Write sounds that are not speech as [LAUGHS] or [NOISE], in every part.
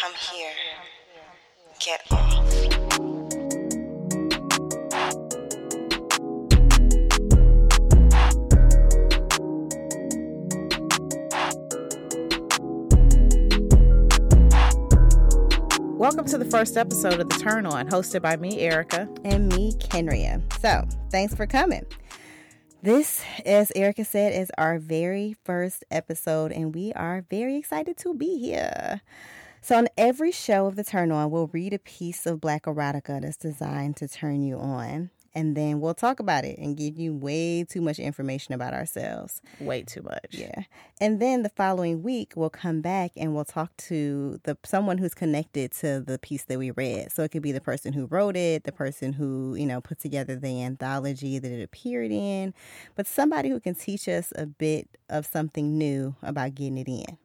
Come here. Get off. Welcome to the first episode of The Turn On, hosted by me, Erica. and me, Kenrya. So, thanks for coming. This, as Erica said, is our very first episode, and we are very excited to be here. So, on every show of The Turn On, we'll read a piece of Black erotica that's designed to turn you on, and then we'll talk about it and give you way too much information about ourselves. Way too much. Yeah. And then the following week we'll come back and we'll talk to the someone who's connected to the piece that we read. So it could be the person who wrote it, the person who, you know, put together the anthology that it appeared in, but somebody who can teach us a bit of something new about getting it in.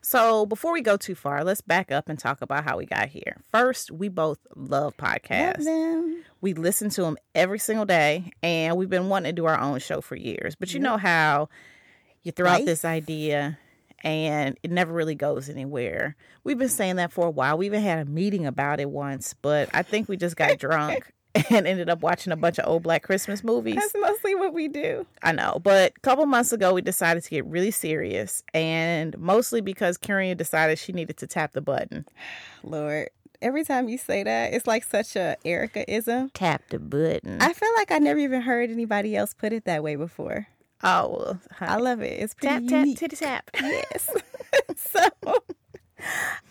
So, before we go too far, let's back up and talk about how we got here. First, we both love podcasts. Love. We listen to them every single day, and we've been wanting to do our own show for years. But you know how you throw out this idea and it never really goes anywhere. We've been saying that for a while. We even had a meeting about it once, but I think we just got [LAUGHS] drunk [LAUGHS] and ended up watching a bunch of old black Christmas movies. That's mostly what we do. I know, but a couple months ago, we decided to get really serious, and mostly because Karen decided she needed to tap the button. [SIGHS] Lord. Every time you say that, it's like such a Erica ism. Tap the button. I feel like I never even heard anybody else put it that way before. oh well, I love it. It's pretty tap tap unique. titty tap. [LAUGHS] Yes. [LAUGHS] so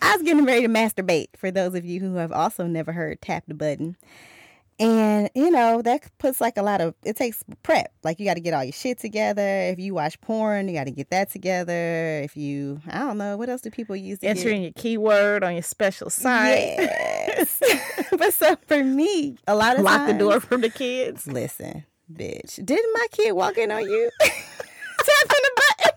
I was getting ready to masturbate for those of you who have also never heard tap the button. And you know, that puts like a lot of it takes prep. Like you got to get all your shit together. If you watch porn, you got to get that together. If you I don't know, what else do people use to Enter get your keyword on your special site. Yes. [LAUGHS] [LAUGHS] but so for me, a lot of Lock the door from the kids. Listen, bitch. Didn't my kid walk in on you? [LAUGHS] Tapping the button.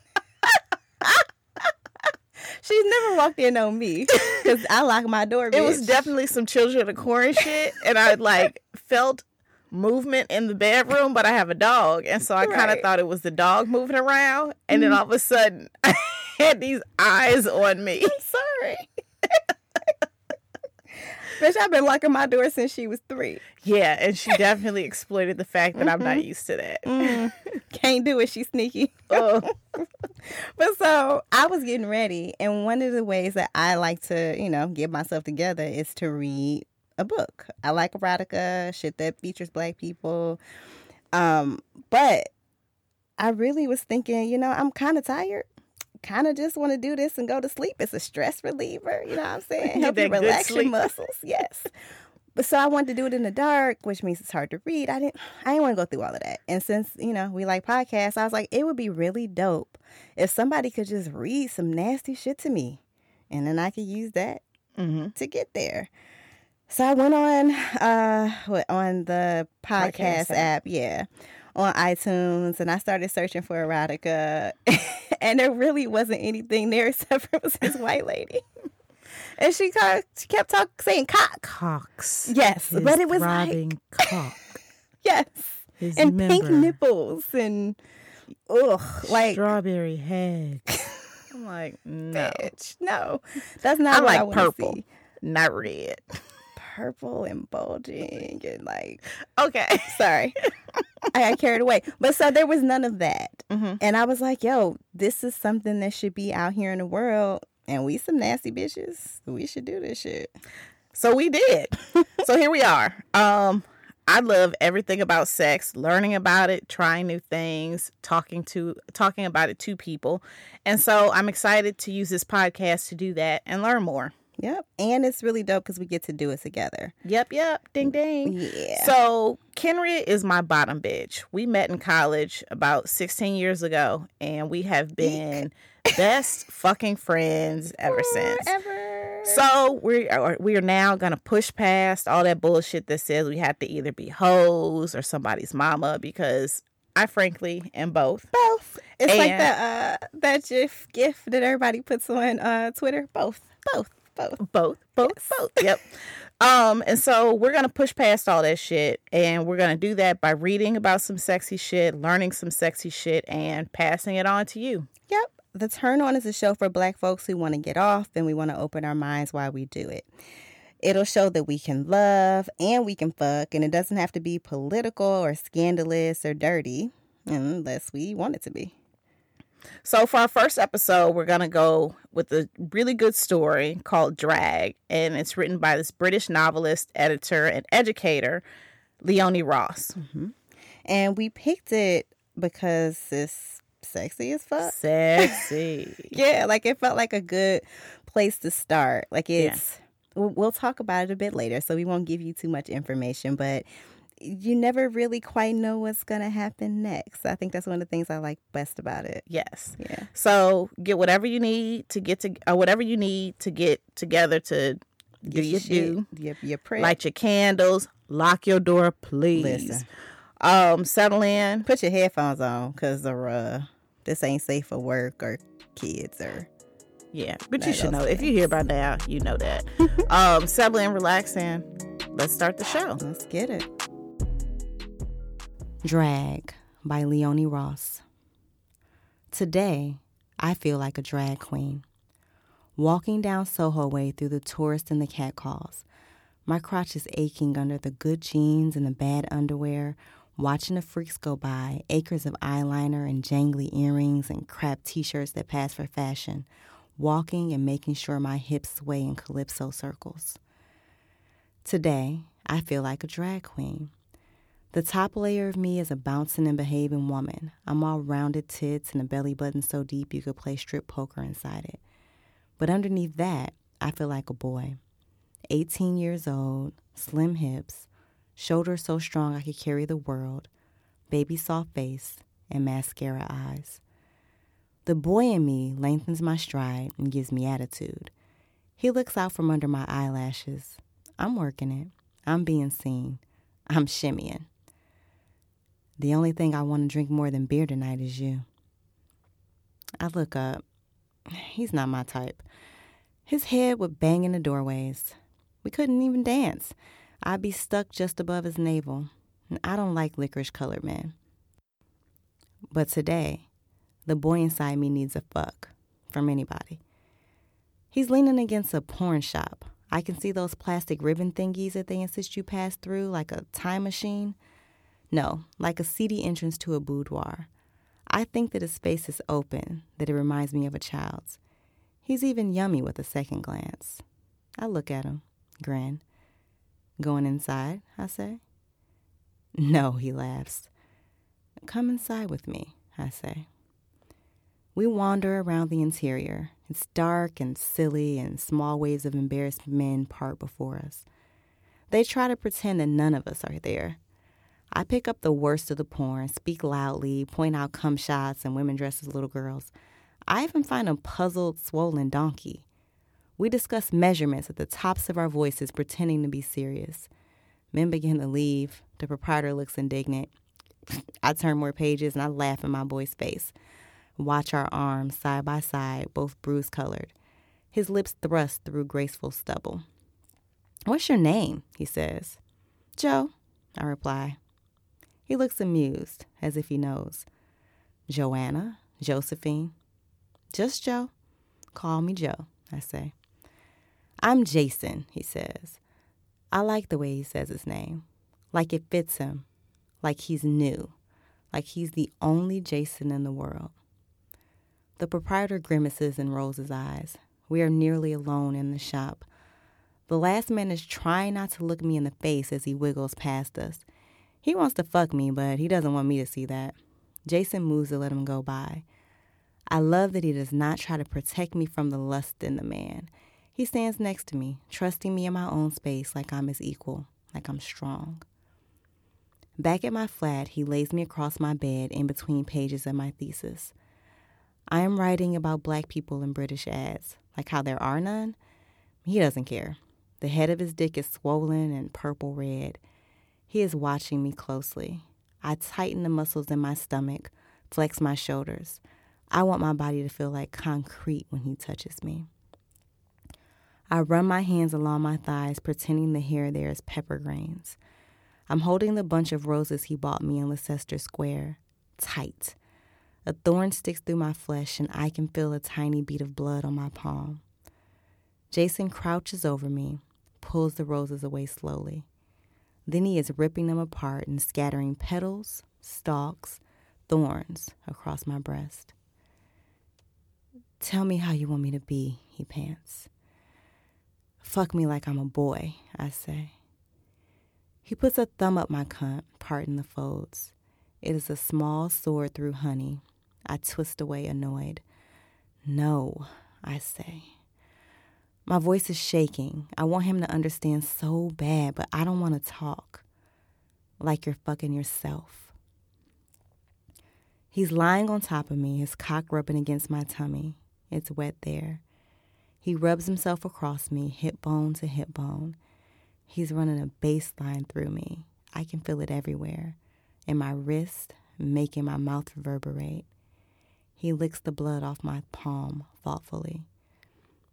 She's never walked in on me [LAUGHS] because I lock my door. It was definitely some children of corn shit, and I like felt movement in the bedroom, but I have a dog, and so I kind of thought it was the dog moving around, and then mm-hmm. all of a sudden, [LAUGHS] I had these eyes on me. I'm sorry. [LAUGHS] Bitch, I've been locking my door since she was three. Yeah, and she definitely exploited the fact that I'm not used to that. Mm, [LAUGHS] can't do it. She's sneaky. Oh, [LAUGHS] But so I was getting ready, and one of the ways that I like to, you know, get myself together is to read a book. I like erotica, shit that features black people. Um, but I really was thinking, you know, I'm kind of tired. Kind of just want to do this and go to sleep. It's a stress reliever, you know what I'm [LAUGHS] saying? Help you relax your muscles. Yes. But so I wanted to do it in the dark, which means it's hard to read. I didn't I didn't want to go through all of that. And since, you know, we like podcasts, I was like, it would be really dope if somebody could just read some nasty shit to me. And then I could use that hmm to get there. So I went on uh on the podcast, Podcast app, yeah, on iTunes, and I started searching for erotica, [LAUGHS] and there really wasn't anything there [LAUGHS] except for this white lady, [LAUGHS] and she, ca- she kept talking saying cock, Cox. yes, but it was like cock. yes, His and pink nipples and ugh, like strawberry head. I'm like, no, bitch, no, that's not I what like I purple. see. not red. Purple and bulging and like Okay. [LAUGHS] sorry [LAUGHS] i got carried away but so there was none of that hmm and i was like yo this is something that should be out here in the world and we some nasty bitches we should do this shit So we did. [LAUGHS] so here we are. Um, I love everything about sex, learning about it, trying new things, talking to talking about it to people. And so I'm excited to use this podcast to do that and learn more. Yep and it's really dope because we get to do it together Yep, yep. Ding ding. yeah So Kenrya is my bottom bitch. We met in college about 16 years ago, and we have been best fucking friends ever since. Forever. So we are we are now gonna push past all that bullshit that says we have to either be hoes or somebody's mama because I frankly am both. both it's like And- that uh that gif gif that everybody puts on uh twitter both both both Both, both, Yes. both. [LAUGHS] Yep. Um, and so we're gonna push past all that shit, and we're gonna do that by reading about some sexy shit, learning some sexy shit, and passing it on to you. Yep. The Turn On is a show for black folks who want to get off and we want to open our minds while we do it. It'll show that we can love and we can fuck, and it doesn't have to be political or scandalous or dirty unless we want it to be. So, for our first episode, we're going to go with a really good story called Drag, and it's written by this British novelist, editor, and educator, Leonie Ross. Mm-hmm. And we picked it because it's sexy as fuck. Sexy. [LAUGHS] Yeah, like it felt like a good place to start. Like it's, we'll, we'll talk about it a bit later, so we won't give you too much information, but you never really quite know what's going to happen next. I think that's one of the things I like best about it. yes. Yeah. So, get whatever you need to get to, or whatever you need to get together to do your shit, do. Your, your prep. Light your candles. Lock your door, please. Listen. Um, settle in. Put your headphones on because uh, this ain't safe for work or kids or. Yeah, but you should know. If you're here by now, you know that. [LAUGHS] um, settle in, relax, and let's start the show. Let's get it. Drag by Leonie Ross. Today, I feel like a drag queen. Walking down Soho Way through the tourists and the catcalls, my crotch is aching under the good jeans and the bad underwear, watching the freaks go by, acres of eyeliner and jangly earrings and crap t shirts that pass for fashion, walking and making sure my hips sway in calypso circles. Today, I feel like a drag queen. The top layer of me is a bouncing and behaving woman. I'm all rounded tits and a belly button so deep you could play strip poker inside it. But underneath that, I feel like a boy. 18 years old, slim hips, shoulders so strong I could carry the world, baby soft face, and mascara eyes. The boy in me lengthens my stride and gives me attitude. He looks out from under my eyelashes. I'm working it. I'm being seen. I'm shimmying. The only thing I want to drink more than beer tonight is you. I look up. He's not my type. His head would bang in the doorways. We couldn't even dance. I'd be stuck just above his navel. And I don't like licorice colored men. But today, the boy inside me needs a fuck from anybody. He's leaning against a porn shop. I can see those plastic ribbon thingies that they insist you pass through like a time machine. No, like a seedy entrance to a boudoir. I think that his face is open, that it reminds me of a child's. He's even yummy with a second glance. I look at him, grin. Going inside, I say. No, he laughs. Come inside with me, I say. We wander around the interior. It's dark and silly, and small waves of embarrassed men part before us. They try to pretend that none of us are there. I pick up the worst of the porn, speak loudly, point out cum shots and women dressed as little girls. I even find a puzzled, swollen donkey. We discuss measurements at the tops of our voices, pretending to be serious. Men begin to leave. The proprietor looks indignant. [LAUGHS] I turn more pages and I laugh in my boy's face. Watch our arms side by side, both bruise colored. His lips thrust through graceful stubble. What's your name? he says. Joe, I reply. He looks amused, as if he knows. Joanna, Josephine. Just Joe. Call me Joe, I say. I'm Jason, he says. I like the way he says his name. Like it fits him. Like he's new. Like he's the only Jason in the world. The proprietor grimaces and rolls his eyes. We are nearly alone in the shop. The last man is trying not to look me in the face as he wiggles past us. He wants to fuck me, but he doesn't want me to see that. Jason moves to let him go by. I love that he does not try to protect me from the lust in the man. He stands next to me, trusting me in my own space like I'm his equal, like I'm strong. Back at my flat, he lays me across my bed in between pages of my thesis. I am writing about black people in British ads, like how there are none. He doesn't care. The head of his dick is swollen and purple red. He is watching me closely. I tighten the muscles in my stomach, flex my shoulders. I want my body to feel like concrete when he touches me. I run my hands along my thighs, pretending the hair there is pepper grains. I'm holding the bunch of roses he bought me in Leicester Square, tight. A thorn sticks through my flesh, and I can feel a tiny bead of blood on my palm. Jason crouches over me, pulls the roses away slowly. Then he is ripping them apart and scattering petals, stalks, thorns across my breast. Tell me how you want me to be, he pants. Fuck me like I'm a boy, I say. He puts a thumb up my cunt, parting the folds. It is a small sword through honey. I twist away, annoyed. No, I say. My voice is shaking. I want him to understand so bad, but I don't want to talk. Like you're fucking yourself. He's lying on top of me, his cock rubbing against my tummy. It's wet there. He rubs himself across me, hip bone to hip bone. He's running a baseline through me. I can feel it everywhere. In my wrist, making my mouth reverberate. He licks the blood off my palm thoughtfully.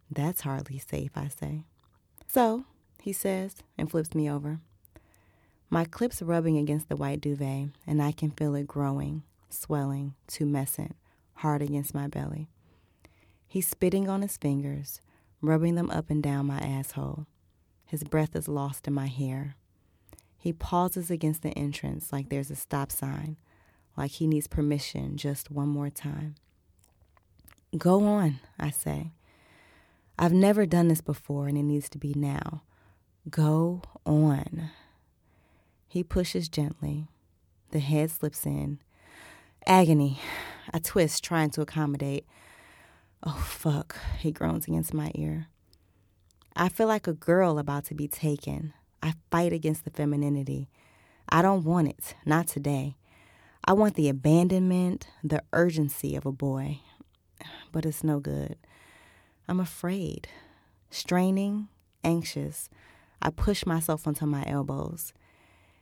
That's hardly safe, I say. So, he says, and flips me over. My clip's rubbing against the white duvet, and I can feel it growing, swelling, tumescent, hard against my belly. He's spitting on his fingers, rubbing them up and down my asshole. His breath is lost in my hair. He pauses against the entrance like there's a stop sign, like he needs permission just one more time. Go on, I say. I've never done this before and it needs to be now. Go on. He pushes gently. The head slips in. Agony. I twist, trying to accommodate. Oh, fuck, he groans against my ear. I feel like a girl about to be taken. I fight against the femininity. I don't want it, not today. I want the abandonment, the urgency of a boy. But it's no good. I'm afraid, straining, anxious. I push myself onto my elbows.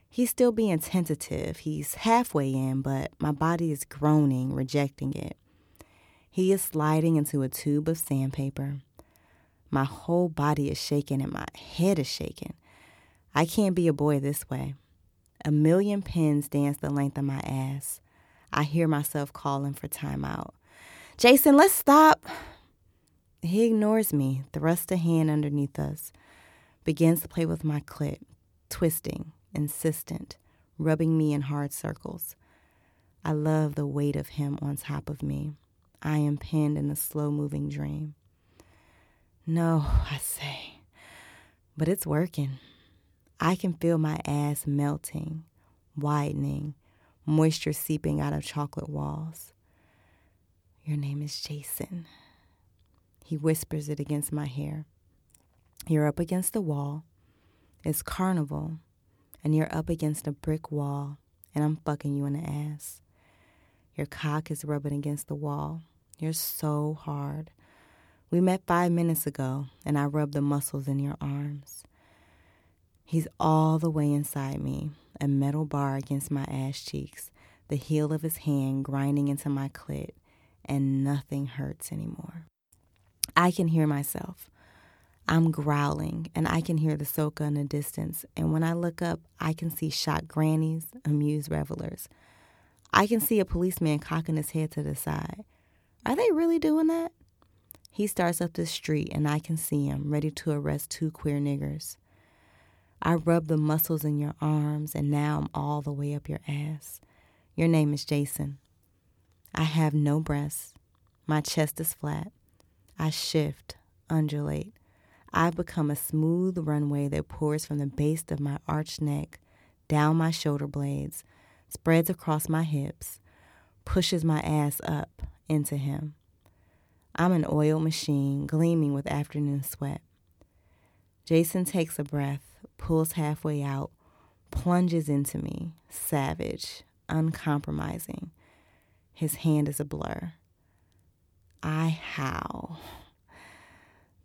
He's still being tentative. He's halfway in, but my body is groaning, rejecting it. He is sliding into a tube of sandpaper. My whole body is shaking and my head is shaking. I can't be a boy this way. A million pins dance the length of my ass. I hear myself calling for timeout. Jason, let's stop. He ignores me, thrusts a hand underneath us, begins to play with my clit, twisting, insistent, rubbing me in hard circles. I love the weight of him on top of me. I am pinned in a slow moving dream. No, I say, but it's working. I can feel my ass melting, widening, moisture seeping out of chocolate walls. Your name is Jason. He whispers it against my hair. You're up against the wall. It's carnival, and you're up against a brick wall, and I'm fucking you in the ass. Your cock is rubbing against the wall. You're so hard. We met five minutes ago, and I rubbed the muscles in your arms. He's all the way inside me, a metal bar against my ass cheeks, the heel of his hand grinding into my clit, and nothing hurts anymore. I can hear myself. I'm growling, and I can hear the soca in the distance. And when I look up, I can see shocked grannies, amused revelers. I can see a policeman cocking his head to the side. Are they really doing that? He starts up the street and I can see him, ready to arrest two queer niggers. I rub the muscles in your arms and now I'm all the way up your ass. Your name is Jason. I have no breasts. My chest is flat. I shift, undulate. I become a smooth runway that pours from the base of my arched neck, down my shoulder blades, spreads across my hips, pushes my ass up into him. I'm an oil machine gleaming with afternoon sweat. Jason takes a breath, pulls halfway out, plunges into me, savage, uncompromising. His hand is a blur. I howl.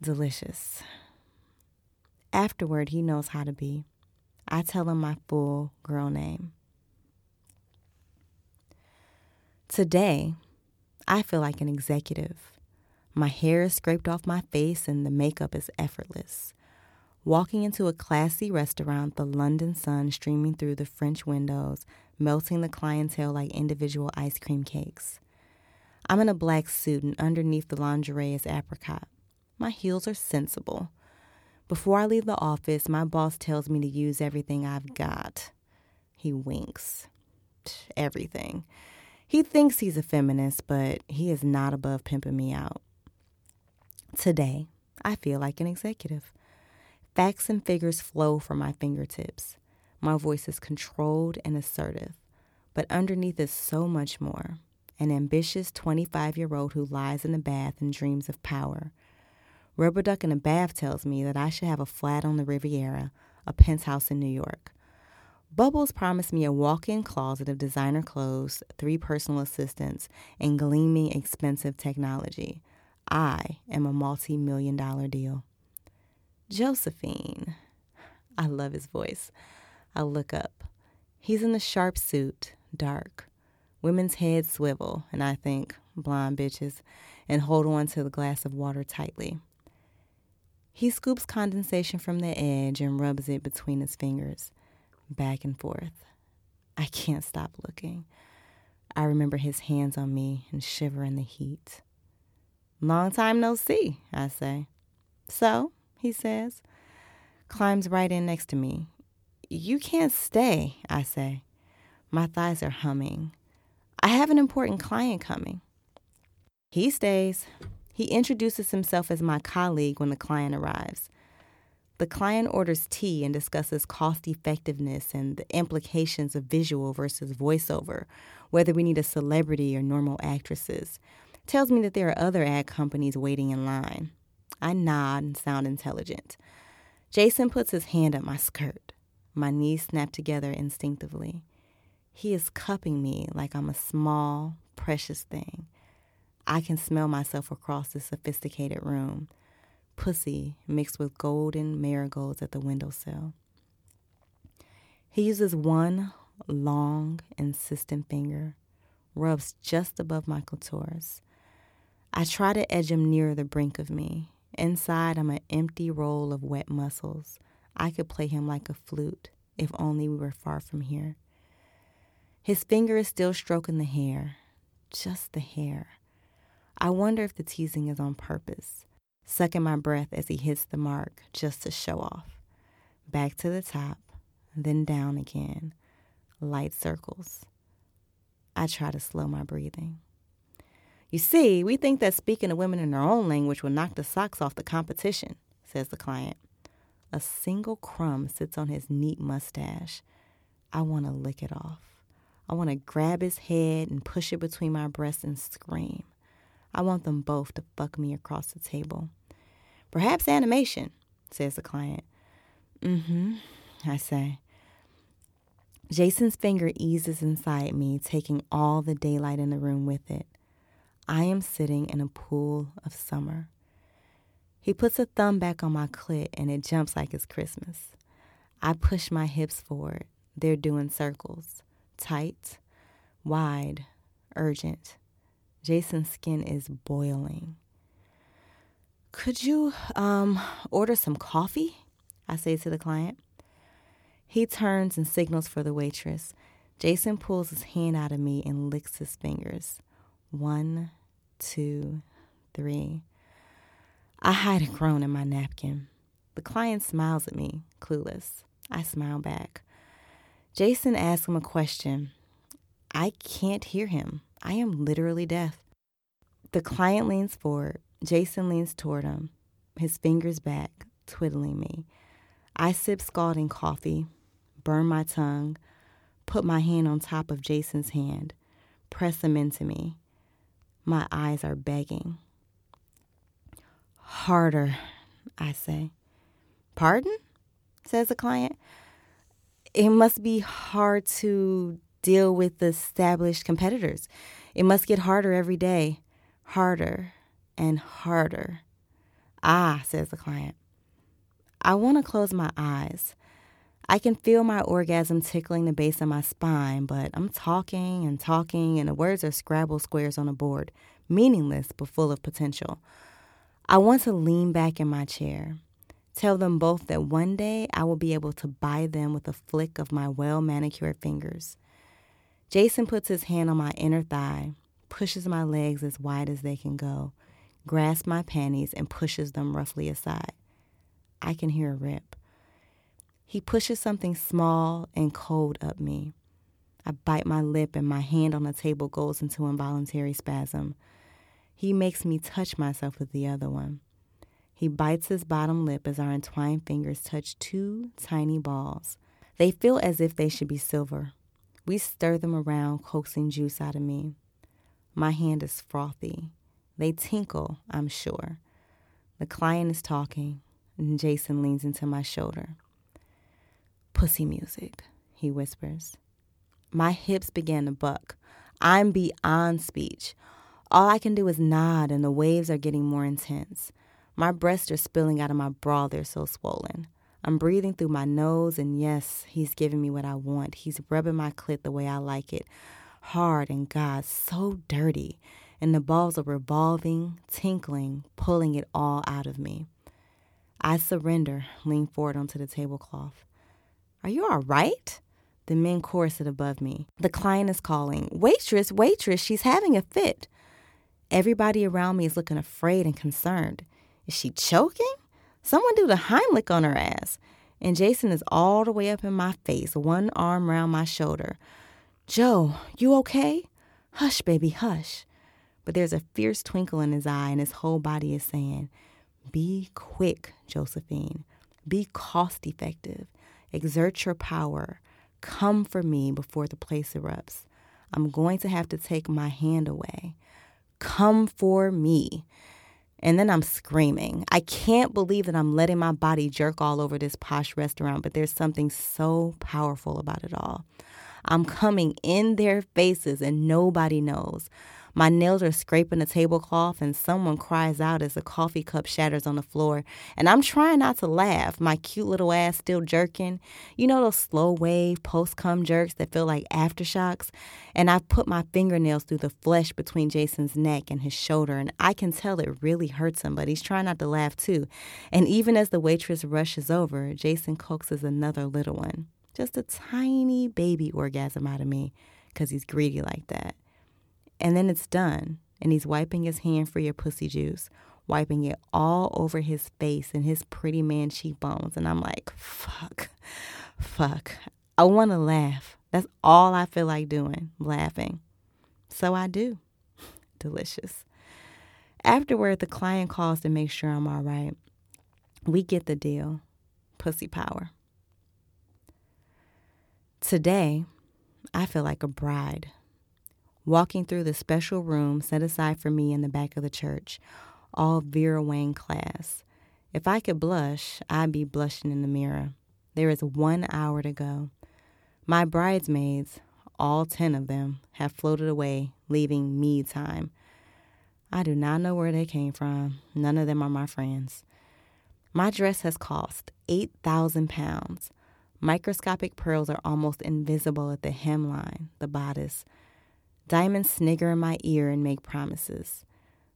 Delicious. Afterward, he knows how to be. I tell him my full girl name. Today, I feel like an executive. My hair is scraped off my face and the makeup is effortless. Walking into a classy restaurant, the London sun streaming through the French windows, melting the clientele like individual ice cream cakes. I'm in a black suit, and underneath the lingerie is apricot. My heels are sensible. Before I leave the office, my boss tells me to use everything I've got. He winks. Everything. He thinks he's a feminist, but he is not above pimping me out. Today, I feel like an executive. Facts and figures flow from my fingertips. My voice is controlled and assertive, but underneath is so much more. An ambitious 25 year old who lies in a bath and dreams of power. Rubber Duck in a Bath tells me that I should have a flat on the Riviera, a penthouse in New York. Bubbles promised me a walk in closet of designer clothes, three personal assistants, and gleaming expensive technology. I am a multi million dollar deal. Josephine. I love his voice. I look up. He's in a sharp suit, dark. Women's heads swivel, and I think, blonde bitches, and hold on to the glass of water tightly. He scoops condensation from the edge and rubs it between his fingers, back and forth. I can't stop looking. I remember his hands on me and shiver in the heat. Long time no see, I say. So, he says, climbs right in next to me. You can't stay, I say. My thighs are humming. I have an important client coming. He stays. He introduces himself as my colleague when the client arrives. The client orders tea and discusses cost effectiveness and the implications of visual versus voiceover, whether we need a celebrity or normal actresses. Tells me that there are other ad companies waiting in line. I nod and sound intelligent. Jason puts his hand up my skirt. My knees snap together instinctively. He is cupping me like I'm a small, precious thing. I can smell myself across the sophisticated room. Pussy mixed with golden marigolds at the windowsill. He uses one long, insistent finger, rubs just above my clitoris. I try to edge him nearer the brink of me. Inside, I'm an empty roll of wet muscles. I could play him like a flute, if only we were far from here. His finger is still stroking the hair, just the hair. I wonder if the teasing is on purpose, sucking my breath as he hits the mark just to show off. Back to the top, then down again, light circles. I try to slow my breathing. You see, we think that speaking to women in their own language will knock the socks off the competition, says the client. A single crumb sits on his neat mustache. I want to lick it off. I want to grab his head and push it between my breasts and scream. I want them both to fuck me across the table. Perhaps animation, says the client. Mm hmm, I say. Jason's finger eases inside me, taking all the daylight in the room with it. I am sitting in a pool of summer. He puts a thumb back on my clit and it jumps like it's Christmas. I push my hips forward. They're doing circles. Tight, wide, urgent. Jason's skin is boiling. Could you um order some coffee? I say to the client. He turns and signals for the waitress. Jason pulls his hand out of me and licks his fingers. One, two, three. I hide a groan in my napkin. The client smiles at me, clueless. I smile back. Jason asks him a question. I can't hear him. I am literally deaf. The client leans forward. Jason leans toward him, his fingers back, twiddling me. I sip scalding coffee, burn my tongue, put my hand on top of Jason's hand, press him into me. My eyes are begging. Harder, I say. Pardon? says the client. It must be hard to deal with established competitors. It must get harder every day, harder and harder. Ah, says the client. I want to close my eyes. I can feel my orgasm tickling the base of my spine, but I'm talking and talking, and the words are Scrabble squares on a board, meaningless but full of potential. I want to lean back in my chair, tell them both that one day I will be able to buy them with a flick of my well manicured fingers. Jason puts his hand on my inner thigh, pushes my legs as wide as they can go, grasps my panties, and pushes them roughly aside. I can hear a rip. He pushes something small and cold up me. I bite my lip and my hand on the table goes into involuntary spasm. He makes me touch myself with the other one. He bites his bottom lip as our entwined fingers touch two tiny balls. They feel as if they should be silver. We stir them around, coaxing juice out of me. My hand is frothy. They tinkle, I'm sure. The client is talking, and Jason leans into my shoulder. Pussy music, he whispers. My hips begin to buck. I'm beyond speech. All I can do is nod, and the waves are getting more intense. My breasts are spilling out of my bra, they're so swollen. I'm breathing through my nose, and yes, he's giving me what I want. He's rubbing my clit the way I like it. Hard and God, so dirty. And the balls are revolving, tinkling, pulling it all out of me. I surrender, lean forward onto the tablecloth. Are you all right? The men chorus it above me. The client is calling, Waitress, waitress, she's having a fit. Everybody around me is looking afraid and concerned. Is she choking? Someone do the Heimlich on her ass. And Jason is all the way up in my face, one arm around my shoulder. Joe, you okay? Hush, baby, hush. But there's a fierce twinkle in his eye, and his whole body is saying, Be quick, Josephine. Be cost effective. Exert your power. Come for me before the place erupts. I'm going to have to take my hand away. Come for me. And then I'm screaming. I can't believe that I'm letting my body jerk all over this posh restaurant, but there's something so powerful about it all. I'm coming in their faces and nobody knows. My nails are scraping the tablecloth, and someone cries out as the coffee cup shatters on the floor. And I'm trying not to laugh, my cute little ass still jerking. You know those slow wave post cum jerks that feel like aftershocks? And I've put my fingernails through the flesh between Jason's neck and his shoulder, and I can tell it really hurts him, but he's trying not to laugh too. And even as the waitress rushes over, Jason coaxes another little one. Just a tiny baby orgasm out of me because he's greedy like that. And then it's done, and he's wiping his hand free of pussy juice, wiping it all over his face and his pretty man cheekbones. And I'm like, fuck, fuck. I want to laugh. That's all I feel like doing, laughing. So I do. Delicious. Afterward, the client calls to make sure I'm all right. We get the deal. Pussy power. Today, I feel like a bride walking through the special room set aside for me in the back of the church, all Vera Wang class. If I could blush, I'd be blushing in the mirror. There is one hour to go. My bridesmaids, all ten of them, have floated away, leaving me time. I do not know where they came from. None of them are my friends. My dress has cost 8,000 pounds. Microscopic pearls are almost invisible at the hemline, the bodice. Diamonds snigger in my ear and make promises.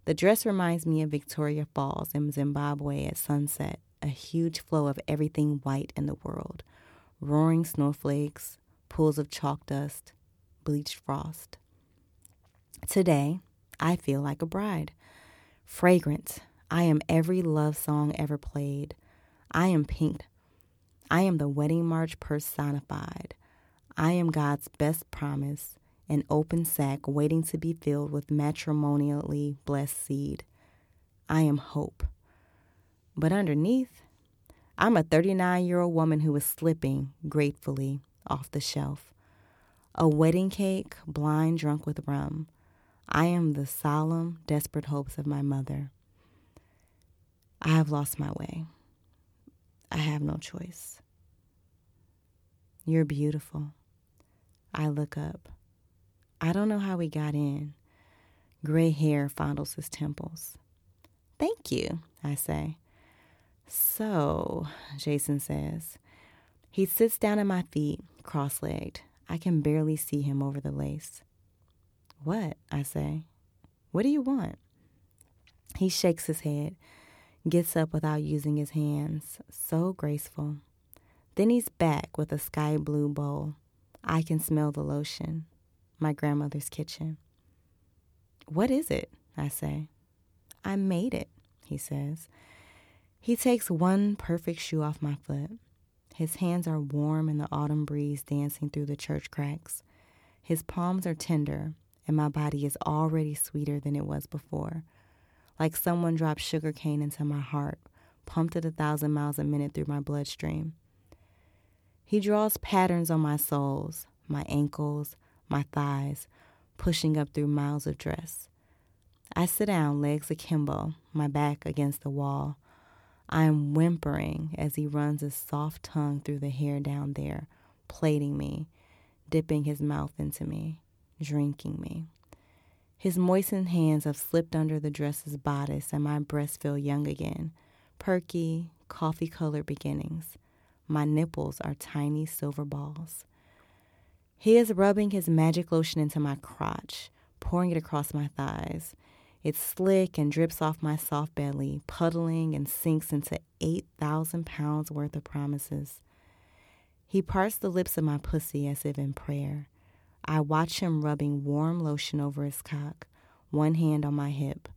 The dress reminds me of Victoria Falls in Zimbabwe at sunset, a huge flow of everything white in the world roaring snowflakes, pools of chalk dust, bleached frost. Today, I feel like a bride. Fragrant, I am every love song ever played. I am pink. I am the wedding march personified. I am God's best promise an open sack waiting to be filled with matrimonially blessed seed. I am hope. But underneath, I'm a 39 year old woman who is slipping gratefully off the shelf. A wedding cake, blind drunk with rum. I am the solemn, desperate hopes of my mother. I have lost my way. I have no choice. You're beautiful. I look up. I don't know how we got in. Gray hair fondles his temples. Thank you, I say. So, Jason says. He sits down at my feet, cross legged. I can barely see him over the lace. What? I say. What do you want? He shakes his head, gets up without using his hands, so graceful. Then he's back with a sky blue bowl. I can smell the lotion my grandmother's kitchen. What is it? I say. I made it, he says. He takes one perfect shoe off my foot. His hands are warm in the autumn breeze dancing through the church cracks. His palms are tender, and my body is already sweeter than it was before. Like someone dropped sugar cane into my heart, pumped at a thousand miles a minute through my bloodstream. He draws patterns on my soles, my ankles, my thighs, pushing up through miles of dress. I sit down, legs akimbo, my back against the wall. I am whimpering as he runs his soft tongue through the hair down there, plating me, dipping his mouth into me, drinking me. His moistened hands have slipped under the dress's bodice, and my breasts feel young again, perky, coffee colored beginnings. My nipples are tiny silver balls. He is rubbing his magic lotion into my crotch, pouring it across my thighs. It's slick and drips off my soft belly, puddling and sinks into 8,000 pounds worth of promises. He parts the lips of my pussy as if in prayer. I watch him rubbing warm lotion over his cock, one hand on my hip.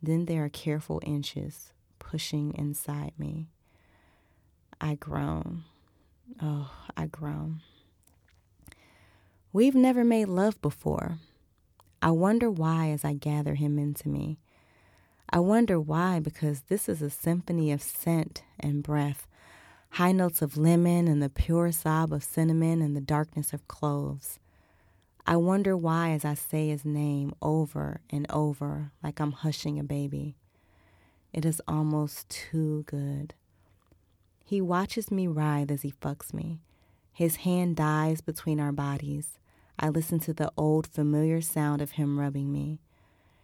Then there are careful inches pushing inside me. I groan. Oh, I groan. We've never made love before. I wonder why as I gather him into me. I wonder why because this is a symphony of scent and breath, high notes of lemon and the pure sob of cinnamon and the darkness of cloves. I wonder why as I say his name over and over like I'm hushing a baby. It is almost too good. He watches me writhe as he fucks me. His hand dies between our bodies. I listen to the old familiar sound of him rubbing me.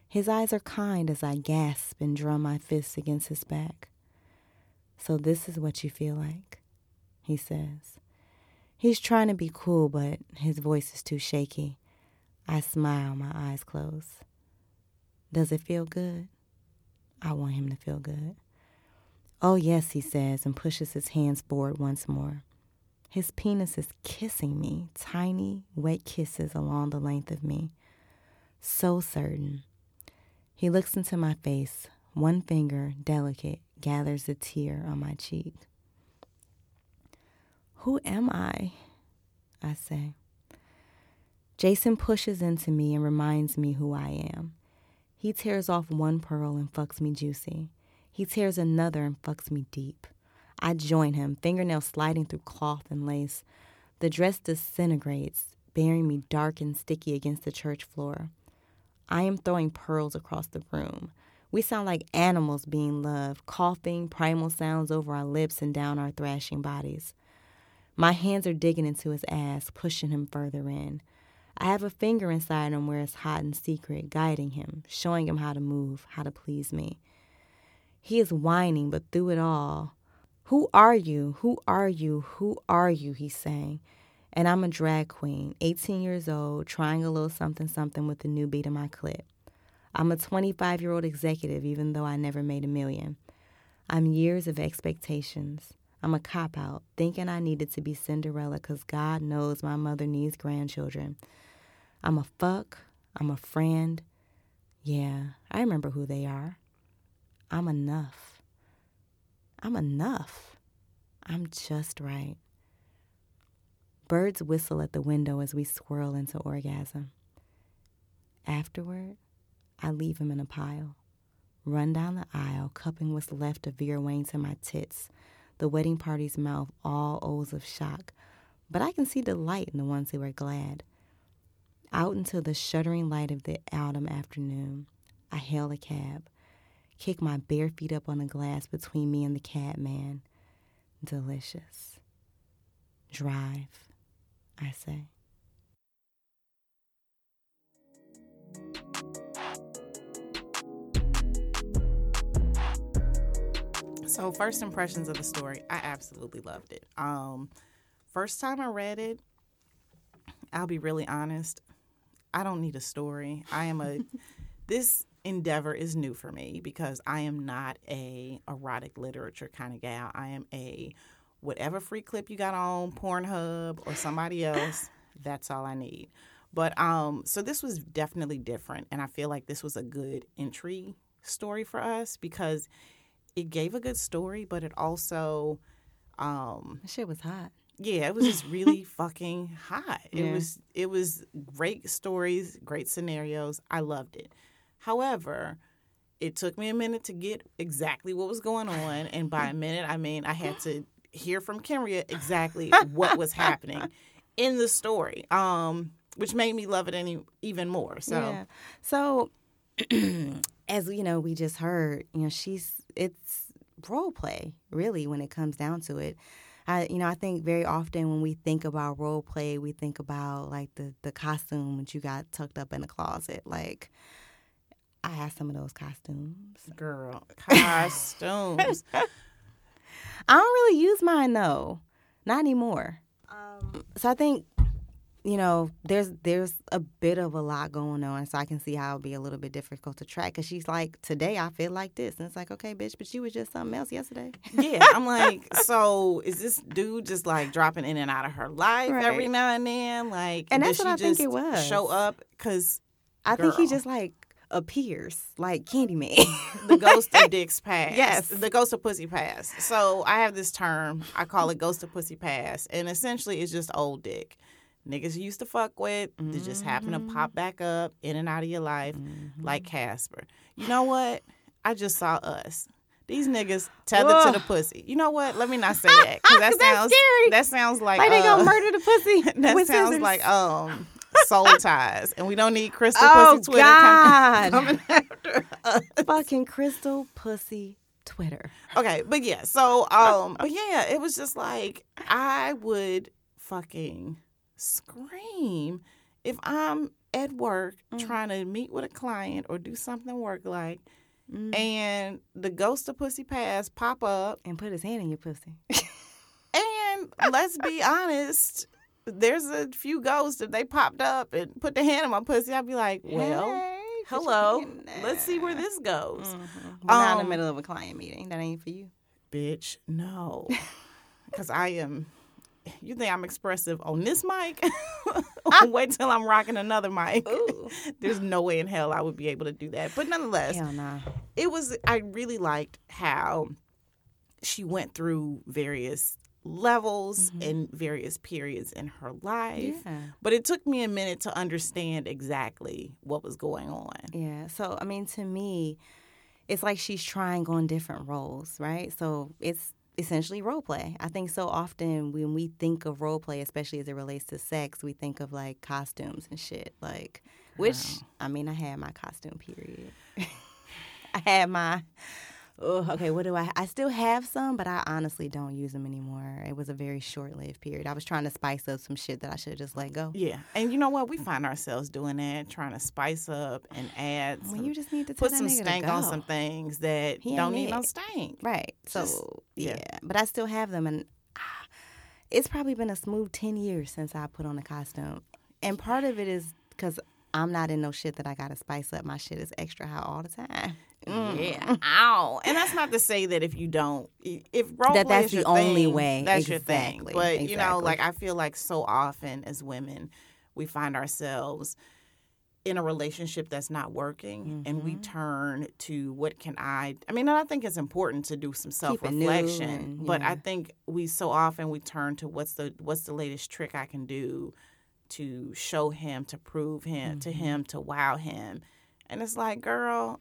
His eyes are kind as I gasp and drum my fists against his back. So this is what you feel like, he says. He's trying to be cool, but his voice is too shaky. I smile, my eyes close. Does it feel good? I want him to feel good. Oh, yes, he says, and pushes his hands forward once more. His penis is kissing me, tiny, wet kisses along the length of me. So certain. He looks into my face. One finger, delicate, gathers a tear on my cheek. Who am I? I say. Jason pushes into me and reminds me who I am. He tears off one pearl and fucks me juicy. He tears another and fucks me deep. I join him, fingernails sliding through cloth and lace. The dress disintegrates, burying me dark and sticky against the church floor. I am throwing pearls across the room. We sound like animals being loved, coughing primal sounds over our lips and down our thrashing bodies. My hands are digging into his ass, pushing him further in. I have a finger inside him where it's hot and secret, guiding him, showing him how to move, how to please me. He is whining, but through it all, who are you? Who are you? Who are you? He's saying. And I'm a drag queen, 18 years old, trying a little something something with the new beat of my clip. I'm a 25 year old executive, even though I never made a million. I'm years of expectations. I'm a cop out, thinking I needed to be Cinderella because God knows my mother needs grandchildren. I'm a fuck. I'm a friend. Yeah, I remember who they are. I'm enough. I'm enough. I'm just right. Birds whistle at the window as we swirl into orgasm. Afterward, I leave him in a pile, run down the aisle, cupping what's left of Vera Wang to my tits, the wedding party's mouth all O's of shock, but I can see the light in the ones who are glad. Out into the shuddering light of the autumn afternoon, I hail a cab kick my bare feet up on the glass between me and the cat man. Delicious. Drive, I say. So, first impressions of the story, I absolutely loved it. Um, first time I read it, I'll be really honest, I don't need a story. I am a [LAUGHS] this endeavor is new for me because I am not a erotic literature kind of gal. I am a whatever free clip you got on Pornhub or somebody [LAUGHS] else, that's all I need. But um, so this was definitely different, and I feel like this was a good entry story for us because it gave a good story, but it also, um, That shit was hot. yeah, it was just really [LAUGHS] fucking hot. It Yeah. was it was great stories, great scenarios. I loved it. However, it took me a minute to get exactly what was going on, and by a minute, I mean I had to hear from Kenrya exactly what was happening in the story, um, which made me love it any even more. So Yeah. So, [CLEARS THROAT] as you know, we just heard, you know, she's it's role play really when it comes down to it. I, you know, I think very often when we think about role play, we think about like the the costume that you got tucked up in the closet. Like, I have some of those costumes. girl, costumes. [LAUGHS] I don't really use mine though, not anymore. Um, so I think you know there's there's a bit of a lot going on, so I can see how it'll be a little bit difficult to track. Cause she's like, today I feel like this, and it's like, okay, bitch, but you was just something else yesterday. Yeah, I'm like, [LAUGHS] so is this dude just like dropping in and out of her life Right. every now and then? Like, And that's what she I think it was. Show up because I think he just like appears like Candyman. the ghost of [LAUGHS] dicks pass. Yes. the ghost of pussy pass. So I have this term. I call it ghost of pussy pass, and essentially it's just old dick. Niggas you used to fuck with, they just happen Mm-hmm. to pop back up in and out of your life, like Casper. You know what? I just saw us. These niggas tethered to the pussy. You know what? Let me not [LAUGHS] say that because that [LAUGHS] sounds scary. that sounds like like they uh, gonna murder the pussy. that sounds scissors. like um soul ties, and we don't need Crystal Oh, Pussy Twitter God. coming, [LAUGHS] coming after us. fucking crystal pussy Twitter. Okay, but yeah, so um, but yeah, it was just like I would fucking scream if I'm at work trying to meet with a client or do something work like, and the ghost of pussy pass pop up, And put his hand in your pussy. [LAUGHS] and let's be honest. There's a few ghosts. If they popped up and put their hand in my pussy, I'd be like, "Well, Hey, hello. Let's see where this goes." Mhm. We're not in Um, the middle of a client meeting. That ain't for you. bitch no [LAUGHS] because i am you think i'm expressive on this mic [LAUGHS] [LAUGHS] wait till i'm rocking another mic Ooh. there's no way in hell i would be able to do that but nonetheless nah. it was i really liked how she went through various levels mm-hmm. and various periods in her life Yeah. but it took me a minute to understand exactly what was going on Yeah. So I mean, to me, it's like she's trying on different roles, right? So it's essentially role play. I think so often when we think of role play, especially as it relates to sex, we think of like costumes and shit. Like, which I mean, I had my costume period. [LAUGHS] I had my. Oh, okay. What do I? I still have some, but I honestly don't use them anymore. It was a very short-lived period. I was trying to spice up some shit that I should have just let go. yeah and you know what we find ourselves doing that trying to spice up and add When you just need to put some stank on some things that He don't need no stank. Right. So Just- yeah. yeah. but I still have them, and ah, it's probably been a smooth ten years since I put on a costume, and part of it is because I'm not in no shit that I gotta spice up. My shit is extra hot all the time. Yeah. Ow. And that's not to say that if you don't, if role That that's the only thing, way. that's your thing. Exactly. But you know, like I feel like so often as women, we find ourselves in a relationship that's not working and we Mm-hmm. turn to what can I I mean and I think it's important to do some self Keep it new reflection and- but I think we so often we turn to what's the what's the latest trick I can do to show him to prove him to Mm-hmm. him to wow him and it's like girl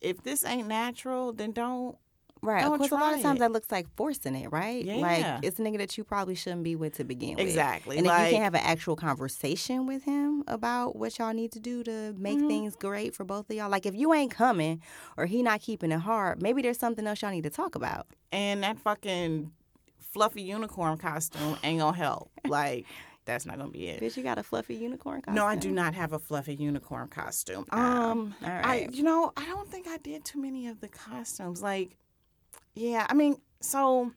if this ain't natural then don't Right. Don't of course, a lot of times it. that looks like forcing it, right? Yeah. Like it's a nigga that you probably shouldn't be with to begin with. Exactly, And if you can't have an actual conversation with him about what y'all need to do to make Mm-hmm. things great for both of y'all, like if you ain't coming or he not keeping it hard, maybe there's something else y'all need to talk about. and that fucking fluffy unicorn costume ain't gonna help like that's not gonna be it Bitch, you got a fluffy unicorn costume? No, I do not have a fluffy unicorn costume. Um, all I, you know, I don't think I did too many of the costumes. Like, yeah, I mean, so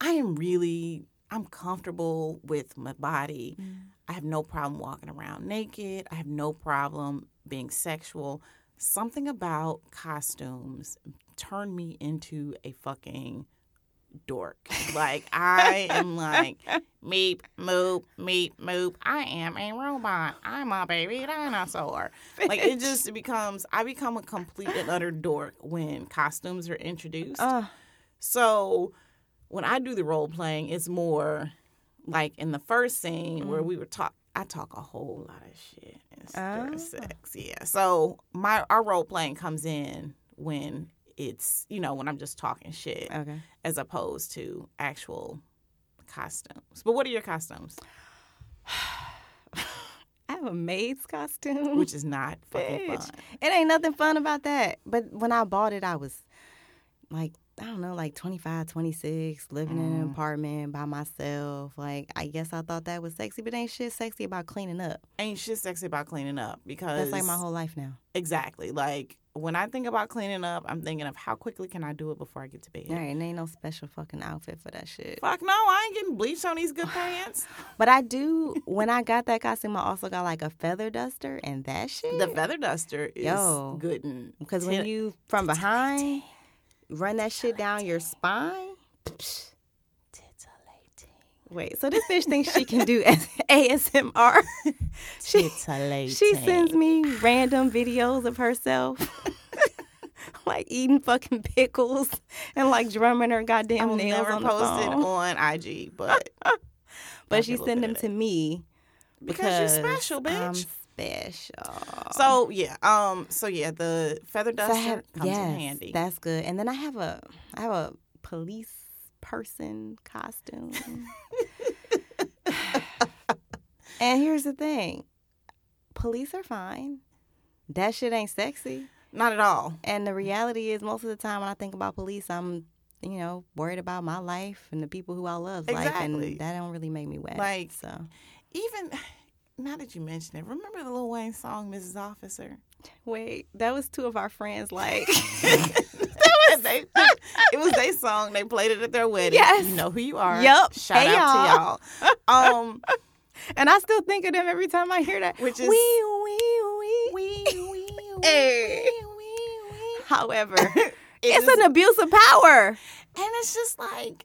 I am really, I'm comfortable with my body. Mm. I have no problem walking around naked. I have no problem being sexual. Something about costumes turned me into a fucking dork. Like I am like meep moop meep moop. I am a robot. I'm a baby dinosaur. Like it just becomes I become a complete and utter dork when costumes are introduced. Uh, So when I do the role playing, it's more like in the first scene where we were talk. I talk a whole lot of shit and Oh. sex. Yeah. So my our role playing comes in when it's you know when I'm just talking shit okay. as opposed to actual costumes. But what are your costumes? [SIGHS] I have a maid's costume. Which is not [LAUGHS] fucking Bitch. fun. It ain't nothing fun about that. But when I bought it, I was like, I don't know, like 25, 26, living in an Mm. apartment by myself. Like, I guess I thought that was sexy, but ain't shit sexy about cleaning up. Ain't shit sexy about cleaning up because That's like my whole life now. exactly like when I think about cleaning up, I'm thinking of how quickly can I do it before I get to bed. There ain't, ain't no special fucking outfit for that shit. Fuck no, I ain't getting bleached on these good pants. [LAUGHS] But I do, when I got that costume, I also got like a feather duster and that shit. The feather duster is Yo. good Because when you, from behind, run that shit down your spine. Wait, so this bitch thinks she can do [LAUGHS] ASMR. [LAUGHS] [LAUGHS] she, she sends me random videos of herself, like eating fucking pickles and like drumming her goddamn I nails never on the post it phone. on IG, but but she get a little sent them to me because, you're special, bitch. I'm special. so yeah, um, so yeah, the feather So have- comes yes, in handy. That's good. And then I have a I have a police person costume. [LAUGHS] and here's the thing. Police are fine. That shit ain't sexy. Not at all. And the reality is most of the time when I think about police, I'm you know, worried about my life and the people who I love life Exactly. and that don't really make me wet. Like- so Even [SIGHS] now that you mention it, remember the Lil Wayne song "Mrs. Officer"? wait, that was two of our friends like [LAUGHS] [LAUGHS] They- [LAUGHS] it was their song. They played it at their wedding. Yes. You know who you are. Yup. Shout Hey, out to y'all. Um, [LAUGHS] and I still think of them every time I hear that. Which is- wee wee wee. wee, wee, [LAUGHS] Hey. wee, wee, wee. However, It it's is- an abuse of power. and it's just like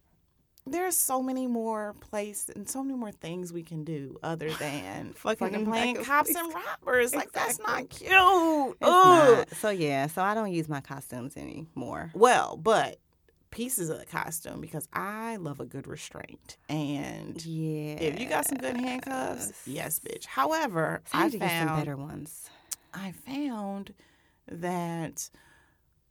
there's so many more places and so many more things we can do other [LAUGHS] than Fucking playing cops and robbers. Like that's not cute. Not. So yeah, so I don't use my costumes anymore. Well, but pieces of the costume because I love a good restraint and. Yeah. If you got some good handcuffs, yes, bitch. However, I I need to get some found better ones. I found that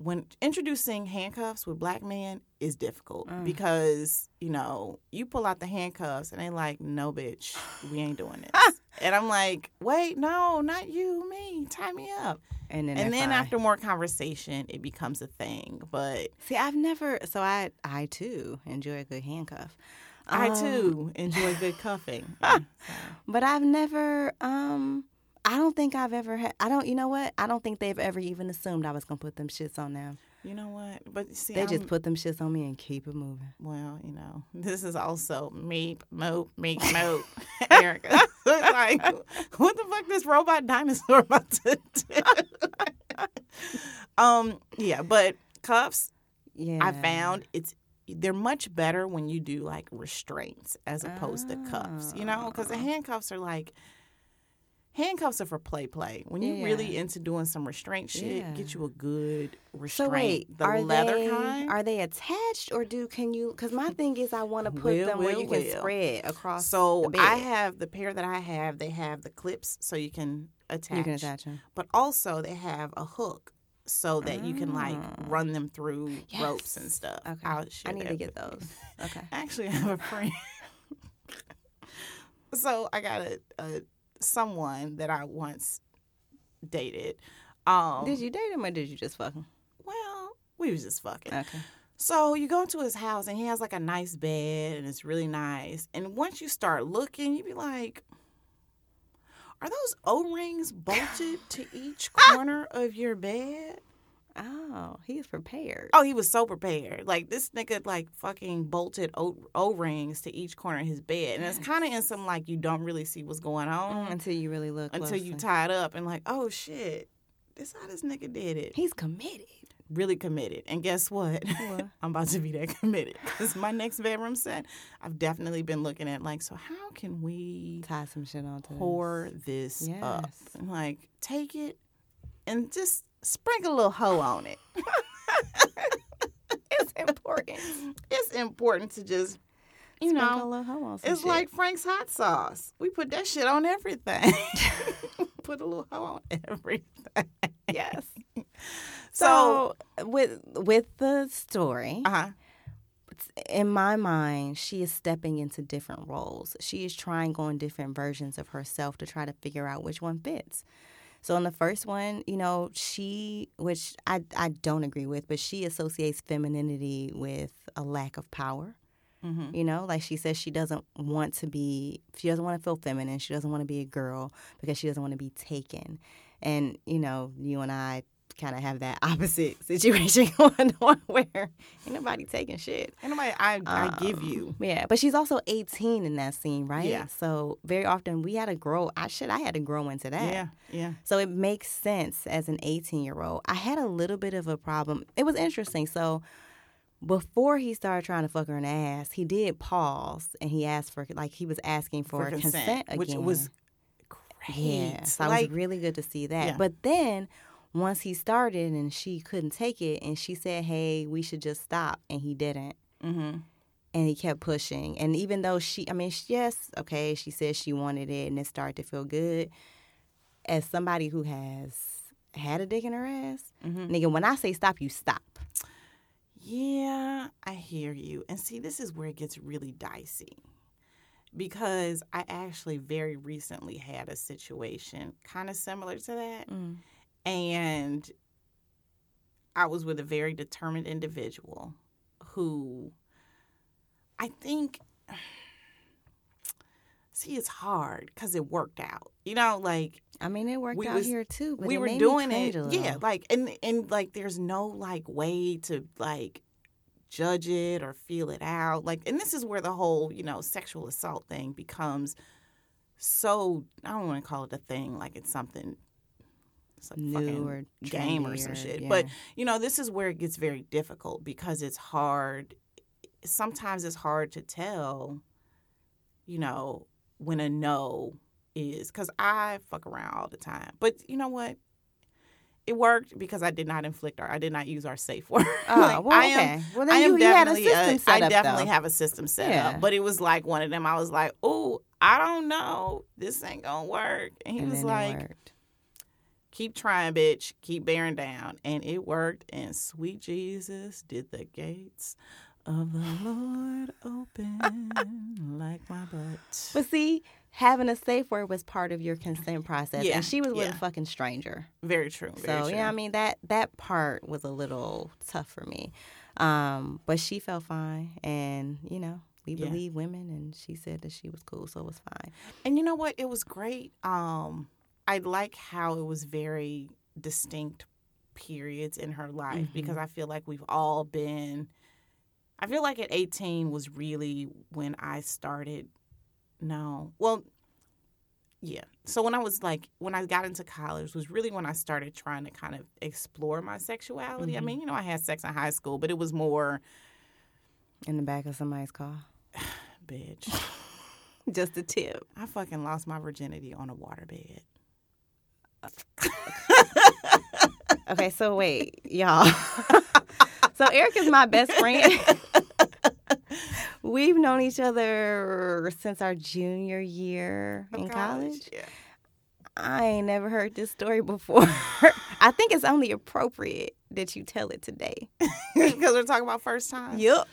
when introducing handcuffs with black men is difficult Mm. because you know you pull out the handcuffs and they like, no, bitch, we ain't doing this. [LAUGHS] and I'm like, wait, no, not you, me, tie me up. And then and then fine. after more conversation, it becomes a thing. But See, I've never so I I too enjoy a good handcuff. I Um, too enjoy good cuffing. [LAUGHS] So, But I've never um I don't think I've ever had I don't you know what? I don't think they've ever even assumed I was gonna put them shits on them. you know what? But see, They just I'm- put them shits on me and keep it moving. Well, you know, [LAUGHS] this is also meep, mope, meep, [LAUGHS] mope, [LAUGHS] Erica. like, what the fuck this robot dinosaur about to do? um, yeah, but cuffs, Yeah. I found it's they're much better when you do like restraints as opposed to cuffs. You know, because the Ah. handcuffs are like handcuffs are for play play. When you really Yeah. into doing some restraint shit, Yeah. get you a good restraint. So wait, the are leather they kind. are they attached or do can you? Because my thing is, I want to put Will, them where will, you can spread across. So. I have the pair that I have. They have the clips so you can attach. you can attach them. But also they have a hook so that you can like Ah. run them through ropes and stuff. Okay, I need to get those. [LAUGHS] Okay. Actually, I have a friend. [LAUGHS] so I got a, a someone that I once dated. Um, did you date him or did you just fuck him? Well, we was just fucking. Okay. So you go into his house and he has like a nice bed and it's really nice. And once you start looking, you be like, are those O rings bolted to each [LAUGHS] corner of your bed? Oh, he's prepared. Oh, he was so prepared. Like this nigga like fucking bolted O rings to each corner of his bed. And it's kind of in some like you don't really see what's going on Mm, until you really look. until you closely. tie it up and like, oh shit, this how this nigga did it. He's committed. really committed. And guess what? What? [LAUGHS] I'm about to be that committed because my next bedroom set, I've definitely been looking at like, so how can we Tie some shit onto this. pour this up? Yes. And like, take it and just sprinkle a little hoe on it. [LAUGHS] It's important. It's important to just, you Sprinkle know, hoe on some it's shit. like Frank's hot sauce. We put that shit on everything. [LAUGHS] put a little hoe on everything. yes. [LAUGHS] So, So with with the story, uh huh. in my mind, she is stepping into different roles. She is trying on different versions of herself to try to figure out which one fits. So in the first one, you know, she, which I I don't agree with, but she associates femininity with a lack of power. Mm-hmm. You know, like she says, she doesn't want to be, she doesn't want to feel feminine. She doesn't want to be a girl because she doesn't want to be taken. And, you know, you and I kind of have that opposite [LAUGHS] situation [LAUGHS] going on where ain't nobody taking shit. Anyway, I, I give Um, you. Yeah, but she's also 18 in that scene, right? Yeah. So very often we had to grow. I shit, I had to grow into that. Yeah, yeah. So it makes sense as an 18 year old. I had a little bit of a problem. It was interesting. So before he started trying to fuck her in the ass, he did pause and he asked for like he was asking for, For consent, consent, again. which was great. yeah. So like, it was really good to see that. Yeah. But then once he started and she couldn't take it and she said, "Hey, we should just stop," and he didn't hmm and he kept pushing. And even though she, I mean, yes, okay, she said she wanted it and it started to feel good. As somebody who has had a dick in her ass, Mhm. nigga, when I say stop, you stop. Yeah, I hear you. And see, this is where it gets really dicey because I actually very recently had a situation kind of similar to that. And I was with a very determined individual who I think, [SIGHS] see, it's hard because it worked out. You know, like I mean, it worked out was- here too. But we were doing it yeah like and and like there's no like way to like judge it or feel it out like and this is where the whole you know sexual assault thing becomes so i don't want to call it a thing like it's something it's a New or game or some or- shit yeah. but you know this is where it gets very difficult because it's hard sometimes it's hard to tell you know when a no is because I fuck around all the time. But you know what? It worked because I did not inflict our, I did not use our safe [LAUGHS] word. Oh, Like, well, I am, okay. Well, then I am you, you had a definitely, system I up, definitely though. have a system set Yeah. up. But it was like one of them. I was like, "Oh, I don't know. This ain't gonna work." And he And was like. "Keep trying, bitch. Keep bearing down." And it worked. And sweet Jesus did the gates of the Lord open like my butt. But see, having a safe word was part of your consent process, Yeah, and she was with yeah. a fucking stranger. Very true. Very So true. yeah, I mean that that part was a little tough for me, um, but she felt fine, and you know we Yeah. believe women, and she said that she was cool, so it was fine. And you know what? It was great. Um, I like how it was very distinct periods in her life Mm-hmm. because I feel like we've all been. I feel like at 18 was really when I started. No, well, yeah. So when I was like, when I got into college was really when I started trying to kind of explore my sexuality. I Mhm. mean, you know, I had sex in high school, but it was more, In the back of somebody's car, [SIGHS] bitch. [LAUGHS] just a tip. I fucking lost my virginity on a waterbed. Okay, so wait, y'all. [LAUGHS] so Eric is my best friend. [LAUGHS] We've known each other since our junior year Of in college. Yeah. I ain't never heard this story before. [LAUGHS] I think it's only appropriate that you tell it today. because we're talking about first time. Yup.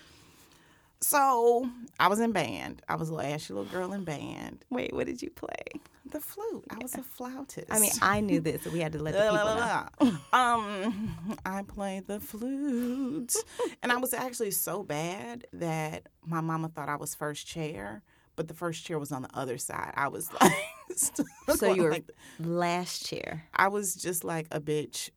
So I was in band. I was a little ashy little girl in band. Wait, what did you play? The flute. I was a flautist. I mean, I knew this, so we had to let the people know. um, I played the flute, and I was actually so bad that my mama thought I was first chair, but the first chair was on the other side. I was like, [LAUGHS] So you were like, last chair. I was just like a bitch.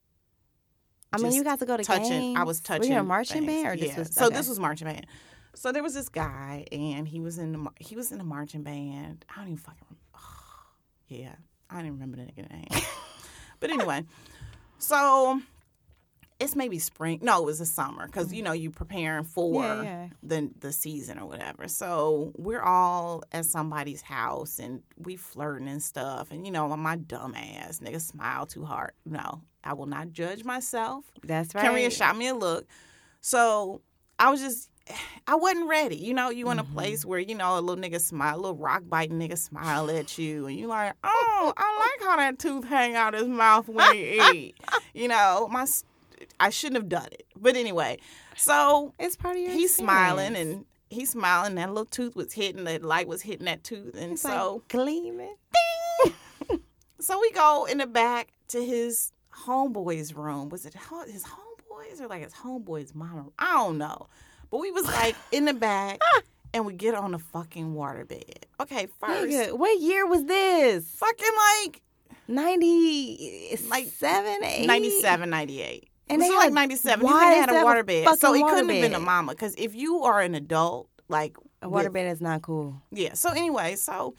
I mean, you got to go to touching. I games. was Were you in a marching things. band or yeah. this was so this was marching band. So there was this guy, and he was in the he was in a marching band. I don't even fucking remember. [SIGHS] yeah, I don't even remember the nigga name. [LAUGHS] but anyway, so it's maybe spring. No, it was the summer because you mm-hmm. know you preparing for Yeah, yeah. the the season or whatever. So we're all at somebody's house and we flirting and stuff. And you know, my dumb ass nigga smile too hard. No, I will not judge myself. That's right. Henrietta shot me a look. So I was just, I wasn't ready. You know, you in Mm-hmm. a place where, you know, a little nigga smile, a little rock biting nigga smile at you. And you like, oh, I like how that tooth hang out his mouth when he eat. [LAUGHS] You know, my, I shouldn't have done it. But anyway, so It's part of your he's smiling and he's smiling. That little tooth was hitting, the light was hitting that tooth. And It's so. like gleaming. [LAUGHS] So we go in the back to his homeboy's room. Was it his homeboys or like his homeboy's mama? I don't know. But we was like [LAUGHS] in the back ah. and we get on the fucking waterbed. Okay, first, Nigga, what year was this? fucking like 90, Like, like seven, eight? 97, 98. And they like 97. He why have a a waterbed. So it couldn't have been a mama. Because if you are an adult, like A waterbed is not cool. Yeah. So anyway, so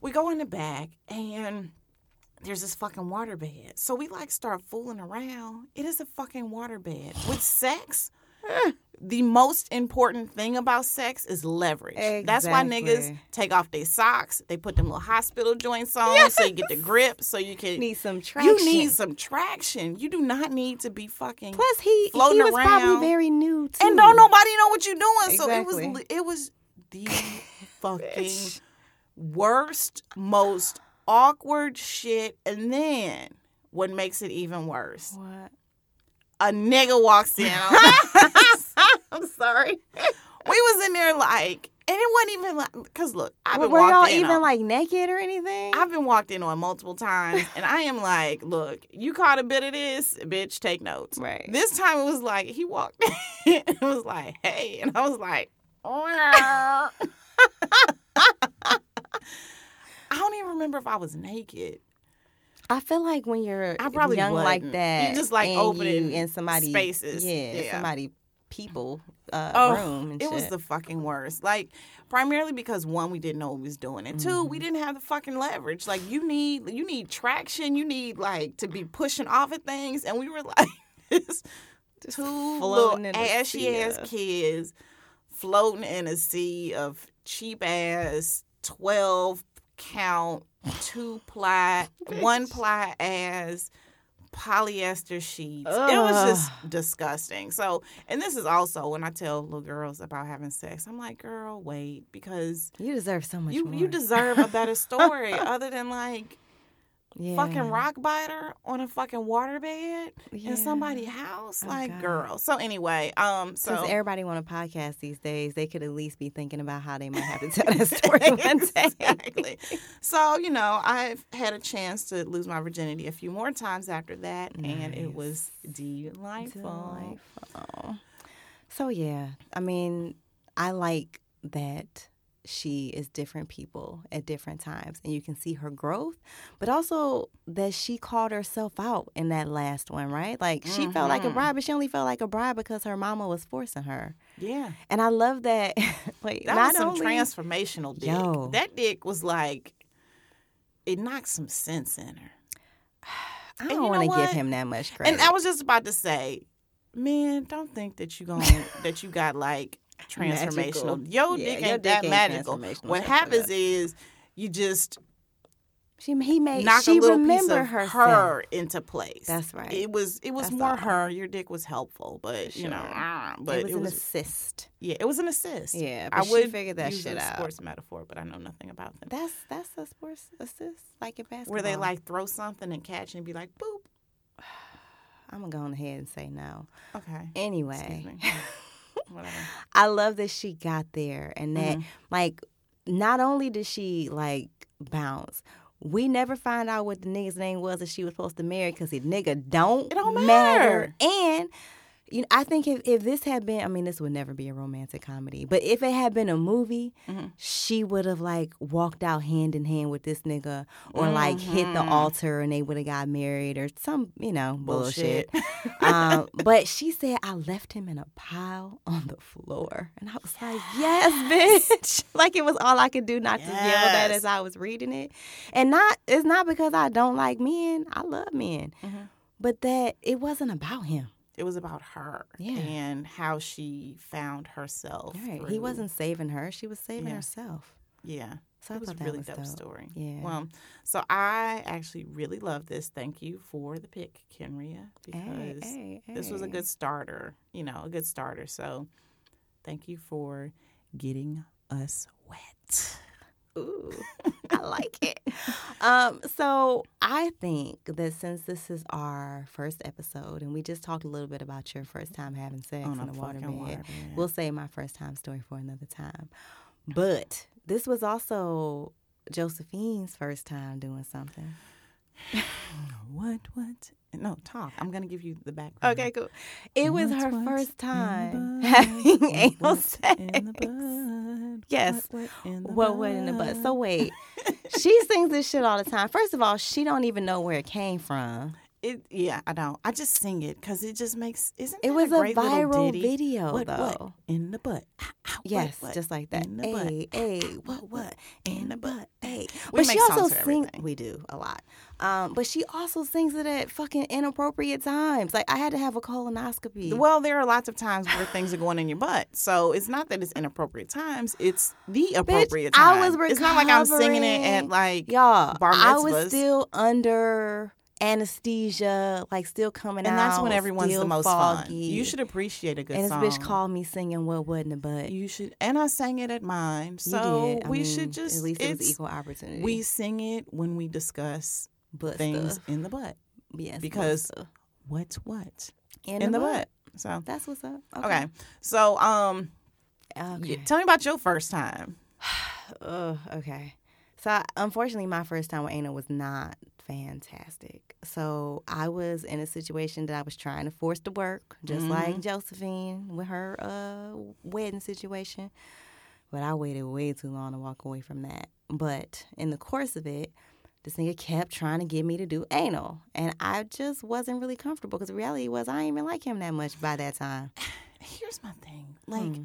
we go in the back and there's this fucking waterbed. So we like start fooling around. It is a fucking waterbed. With sex, the most important thing about sex is leverage. That's why niggas take off their socks. They put them little hospital joints on so you get the grip so you can Need some traction. you need some traction. You do not need to be fucking Plus, he, floating he was around. probably very new, too. and don't nobody know what you're doing. So it was it was the [LAUGHS] fucking worst, most awkward shit. And then what makes it even worse? What? A nigga walks in. [LAUGHS] [LAUGHS] [LAUGHS] I'm sorry. We was in there like, and it wasn't even like, cause look, I've Were, been were y'all even on- like naked or anything? I've been walked in on multiple times, and I am like, look, you caught a bit of this, bitch, take notes. Right. This time it was like he walked in, [LAUGHS] it was like, hey, and I was like, [LAUGHS] I don't even remember if I was naked. I feel like when you're I probably young like wasn't. that, You just, like, opening in somebody spaces. yeah, Yeah. somebody people uh, Oh, room it shit. was the fucking worst. Like primarily because one, we didn't know what we was doing, and 2 Mm-hmm. we didn't have the fucking leverage. Like you need, you need traction. You need like to be pushing off at things, and we were [LAUGHS] like this two little floating ashy ass kids floating in a sea of cheap ass twelve count two ply one [LAUGHS] ply ass polyester sheets. It was just disgusting. So, and this is also when I tell little girls about having sex, I'm like, girl, wait, because you deserve so much you more. you deserve a better [LAUGHS] story other than like yeah. fucking rock biter on a fucking waterbed Yeah. in somebody's house. Oh, like, God. girl. So anyway, um, so Since everybody want a podcast these days, they could at least be thinking about how they might have to tell that [LAUGHS] story one day. exactly. So, you know, I've had a chance to lose my virginity a few more times after that, and it was delightful. Delightful. So yeah, I mean, I like that she is different people at different times and you can see her growth, but also that she called herself out in that last one, right? Like she felt like a Mm-hmm. bride, but she only felt like a bride because her mama was forcing her. Yeah. And I love that. [LAUGHS] like That was some only, transformational dick. Yo. That dick was like, it knocked some sense in her. [SIGHS] I don't want to give him that much credit. And I was just about to say, man, don't think that you [LAUGHS] going that you got like Magical. transformational. Your Yeah, dick your ain't dick that ain't magical. What happens up. is you just she he made knock she a little piece remember of herself. her into place. That's right. It was it was That's more all. her. Your dick was helpful, but you know, sure. ah, but it was an assist. yeah, it was an assist. Yeah, I she would figure that use shit a out. sports metaphor, but I know nothing about them. That's that's a sports assist, like in basketball. Where they like throw something and catch and be like, boop. [SIGHS] I'm gonna go on ahead and say no. Okay. Anyway, Excuse me. [LAUGHS] Whatever. I love that she got there and that Mm-hmm. like not only did she like bounce. We never find out what the nigga's name was that she was supposed to marry because the nigga don't, It don't matter. And you know, I think if, if this had been, I mean, this would never be a romantic comedy, but if it had been a movie, Mm-hmm. she would have like walked out hand in hand with this nigga, or like hit Mm-hmm. the altar and they would have got married, or some, you know, bullshit. Bullshit. um, [LAUGHS] but she said, "I left him in a pile on the floor," and I was like, "Yes, bitch!" [LAUGHS] like it was all I could do not to yell that Yes. as I was reading it, and not it's not because I don't like men. I love men, Mm-hmm. but that it wasn't about him. It was about her Yeah. and how she found herself. Right. He wasn't saving her; she was saving Yeah. herself. Yeah. So I it was a really was dope, dope. story. Yeah. Well, so I actually really love this. Thank you for the pick, Kenrya, because hey, this was a good starter. You know, a good starter. So thank you for getting us wet. Ooh, I like it. Um, so I think that since this is our first episode, and we just talked a little bit about your first time having sex On in a the waterbed, waterbed. we'll save my first time story for another time. But this was also Josephine's first time doing something. What? What? No, talk. I'm gonna give you the background. Okay, cool. It was her first time having What anal sex. in the bud? [LAUGHS] Yes. What, what in the What what in the butt? So wait, [LAUGHS] she sings this shit all the time. First of all, she don't even know where it came from. It, yeah, I don't. I just sing it because it just makes. Isn't It was a a viral video, what, though. What in the butt? Ow, ow, what, Yes, what just like that. In the butt. Hey, hey, what, what in the butt? Hey, but she also sings. We do a lot. Um, but she also sings it at fucking inappropriate times. Like I had to have a colonoscopy. Well, there are lots of times where things are going in your butt, so it's not that it's inappropriate times; it's the appropriate I time. was It's not like I'm singing it at like y'all, bar I was still under anesthesia, like still coming and out. And that's when everyone's the most foggy. fun. You should appreciate a good song. And this bitch called me singing "What the Butt." You should, and I sang it at mine. So we mean, should just at least it was it's- equal opportunity. We sing it when we discuss butt things stuff. in the butt. yes, because. What's what in, in the butt? So That's what's up. okay, so um, Okay. tell me about your first time. [SIGHS] Ugh, okay. So unfortunately, my first time with anal was not fantastic. So I was in a situation that I was trying to force to work, just like Josephine with her uh, wedding situation. But I waited way too long to walk away from that. But in the course of it, this nigga kept trying to get me to do anal, and I just wasn't really comfortable because the reality was I didn't even like him that much by that time. [SIGHS] Here's my thing, like. Hmm.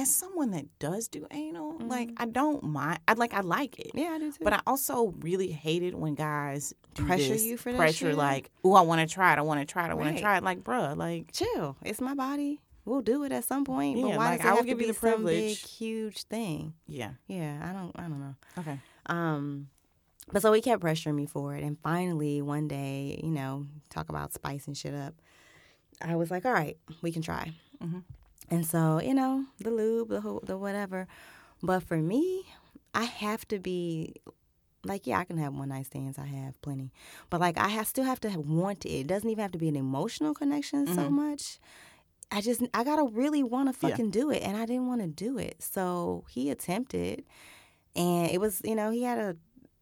As someone that does do anal, like I don't mind. I like I like it. Mm-hmm. Yeah, I do too. But I also really hate it when guys Pressure this, you for that pressure shit? like, oh, I want to try it, I want to try it, I want Right. to try it. Like, bruh, like, chill. It's my body. We'll do it at some point. but Yeah, why like, does it I have give to you be the some big, privilege. huge thing? yeah, Yeah, I don't. I don't know. okay. Um, but so he kept pressuring me for it, and finally one day, you know, talk about spicing shit up. I was like, all right, we can try. Mhm. And so you know, the lube, the whole, the whatever. But for me, I have to be like, yeah, I can have one night stands. I have plenty, but like, I have, still have to have want it. It doesn't even have to be an emotional connection so much. I just, I gotta really want to Yeah. fucking do it, and I didn't want to do it. So he attempted, and it was, you know, he had a,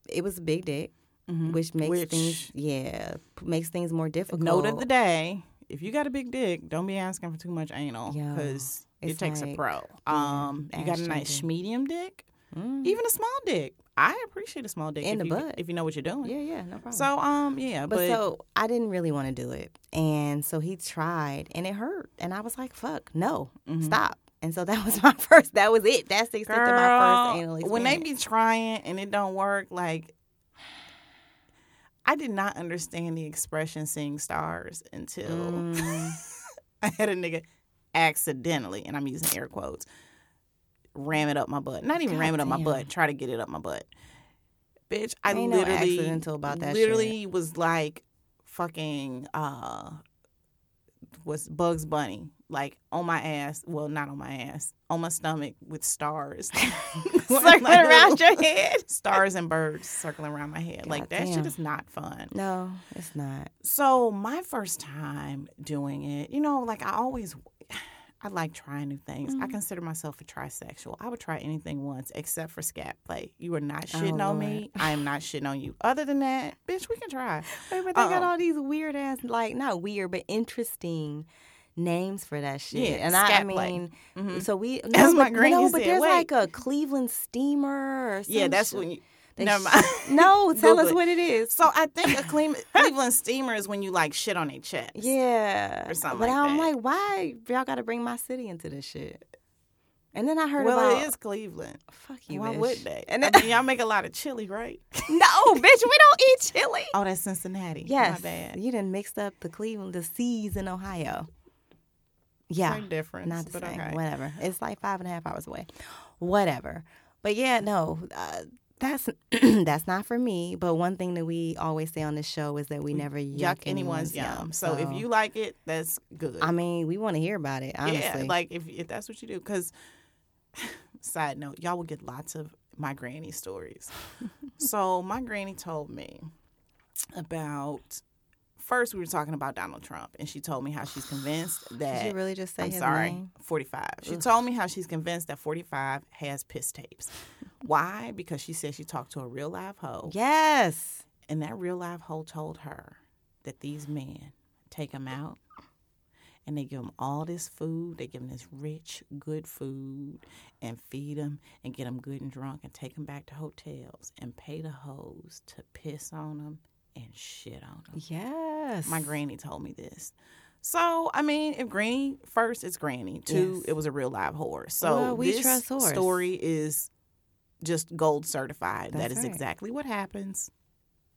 it was a big dick, Mhm. which makes Which- things, yeah, makes things more difficult. Note of the day: if you got a big dick, don't be asking for too much anal because it takes a like, pro. Um, you got a nice medium dick, Mm. even a small dick. I appreciate a small dick In if the you, butt. if you know what you're doing. Yeah, yeah, no problem. So um, yeah, But, but, so I didn't really want to do it. And so he tried and it hurt. And I was like, fuck, no, Mm-hmm. stop. And so [LAUGHS] that was my first, that was it. That's the extent of my first anal Girl, when they be trying and it don't work, like I did not understand the expression "seeing stars" until Mm. [LAUGHS] I had a nigga accidentally, and I'm using air quotes, ram it up my butt. Not even ram it up my butt. Try to get it up my butt. Bitch, I Ain't no literally, accidental about that literally was like fucking uh was Bugs Bunny like on my ass. Well, not on my ass, on my stomach with stars [LAUGHS] [LAUGHS] Circling Like around your head. Stars and birds circling around my head. like that shit is not fun. No, it's not. So my first time doing it, you know, like I always, I like trying new things. Mm-hmm. I consider myself a trisexual. I would try anything once except for scat play. You are not shitting Oh, on me. I am not shitting on you. Other than that, bitch, we can try. Wait, but they got Uh-uh. all these weird ass, like, not weird, but interesting names for that shit. Yeah, and I, I mean, Mhm. so we, no, As my but, no, but there's wait. like a Cleveland steamer or something. Yeah, that's when you. They Never sh- [LAUGHS] No, [LAUGHS] tell Google us it. what it is. So I think a Cle- [LAUGHS] Cleveland steamer is when you like shit on their chest. Yeah. Or something but like I'm that. like, why y'all got to bring my city into this shit? And then I heard well, about it is Cleveland. fuck you, Why bitch. would they? And I mean, y'all make a lot of chili, right? no, bitch, we don't eat chili. Oh, that's Cincinnati. Yes, My bad. you didn't mixed up the Cleveland, the C's in Ohio. Yeah, Same difference. not the but same. okay. Whatever. It's like five and a half hours away. Whatever. But yeah, no, uh, that's [CLEARS THROAT] that's not for me. But one thing that we always say on this show is that we never yuck, Yuck anyone's yum. So, if you like it, that's good. I mean, we want to hear about it. Honestly, Yeah, like if, if that's what you do. Because, [SIGHS] side note, y'all will get lots of my granny stories. [LAUGHS] so my granny told me about. First, we were talking about Donald Trump, and she told me how she's convinced that. [SIGHS] Did you really just say I'm his sorry, name? 45. She told me how she's convinced that 45 has piss tapes. Why? Because she said she talked to a real live hoe, Yes. and that real live hoe told her that these men take them out and they give them all this food. They give them this rich, good food and feed them and get them good and drunk and take them back to hotels and pay the hoes to piss on them and shit on them. Yes. My granny told me this. So, I mean, if Granny, first, it's Granny. Two, Yes. it was a real live horse. So, Well, we this trust horse. story is just gold certified. that That's right. exactly what happens.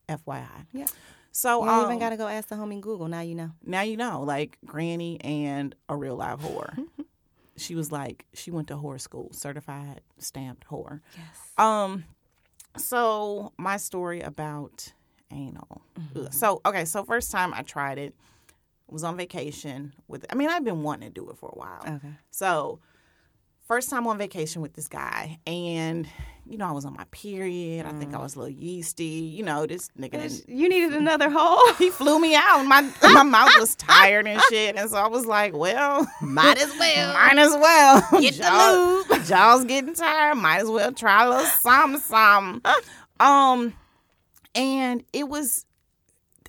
FYI. Yeah. So, You um, even got to go ask the homie Google. Now you know. now you know, like Granny and a real live whore. [LAUGHS] she was like, she went to whore school, certified stamped whore. Yes. Um, so my story about anal. Ugh. So okay, so first time I tried it was on vacation with. I mean, I've been wanting to do it for a while. Okay. So first time on vacation with this guy, and you know I was on my period. I think I was a little yeasty. You know, this nigga didn't You needed another [LAUGHS] hole. he flew me out. My my mouth was tired and [LAUGHS] shit, and so I was like, "Well, Might as [LAUGHS] well. might as well Get the Jaws- Jaws getting tired. Might as well try a little something, something." Um, and it was,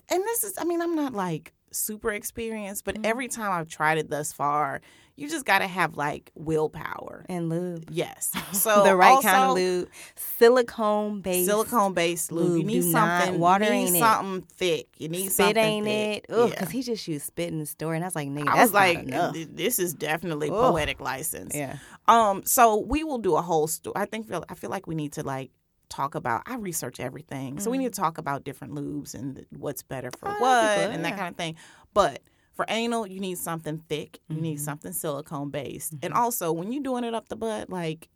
and this is, I mean, I'm not like super experienced, but every time I've tried it thus far, you just got to have like willpower. and lube. Yes, [LAUGHS] so the right kind of also- lube. Silicone based. Silicone based lube. You need Do not- something. water you need ain't it. something thick. You need Spit something ain't thick. it? Ugh, Yeah. because he just used spit in the store, and I was like, nigga, I that's was like, not this is definitely Ugh. poetic license. Yeah. Um. So we will do a whole story. I think feel I feel like we need to like talk about. I research everything, so we need to talk about different lubes and what's better for Mm-hmm. Oh, what that'd be good, and that kind of thing. But for anal, you need something thick. You need Mm-hmm. something silicone based, and also when you're doing it up the butt, like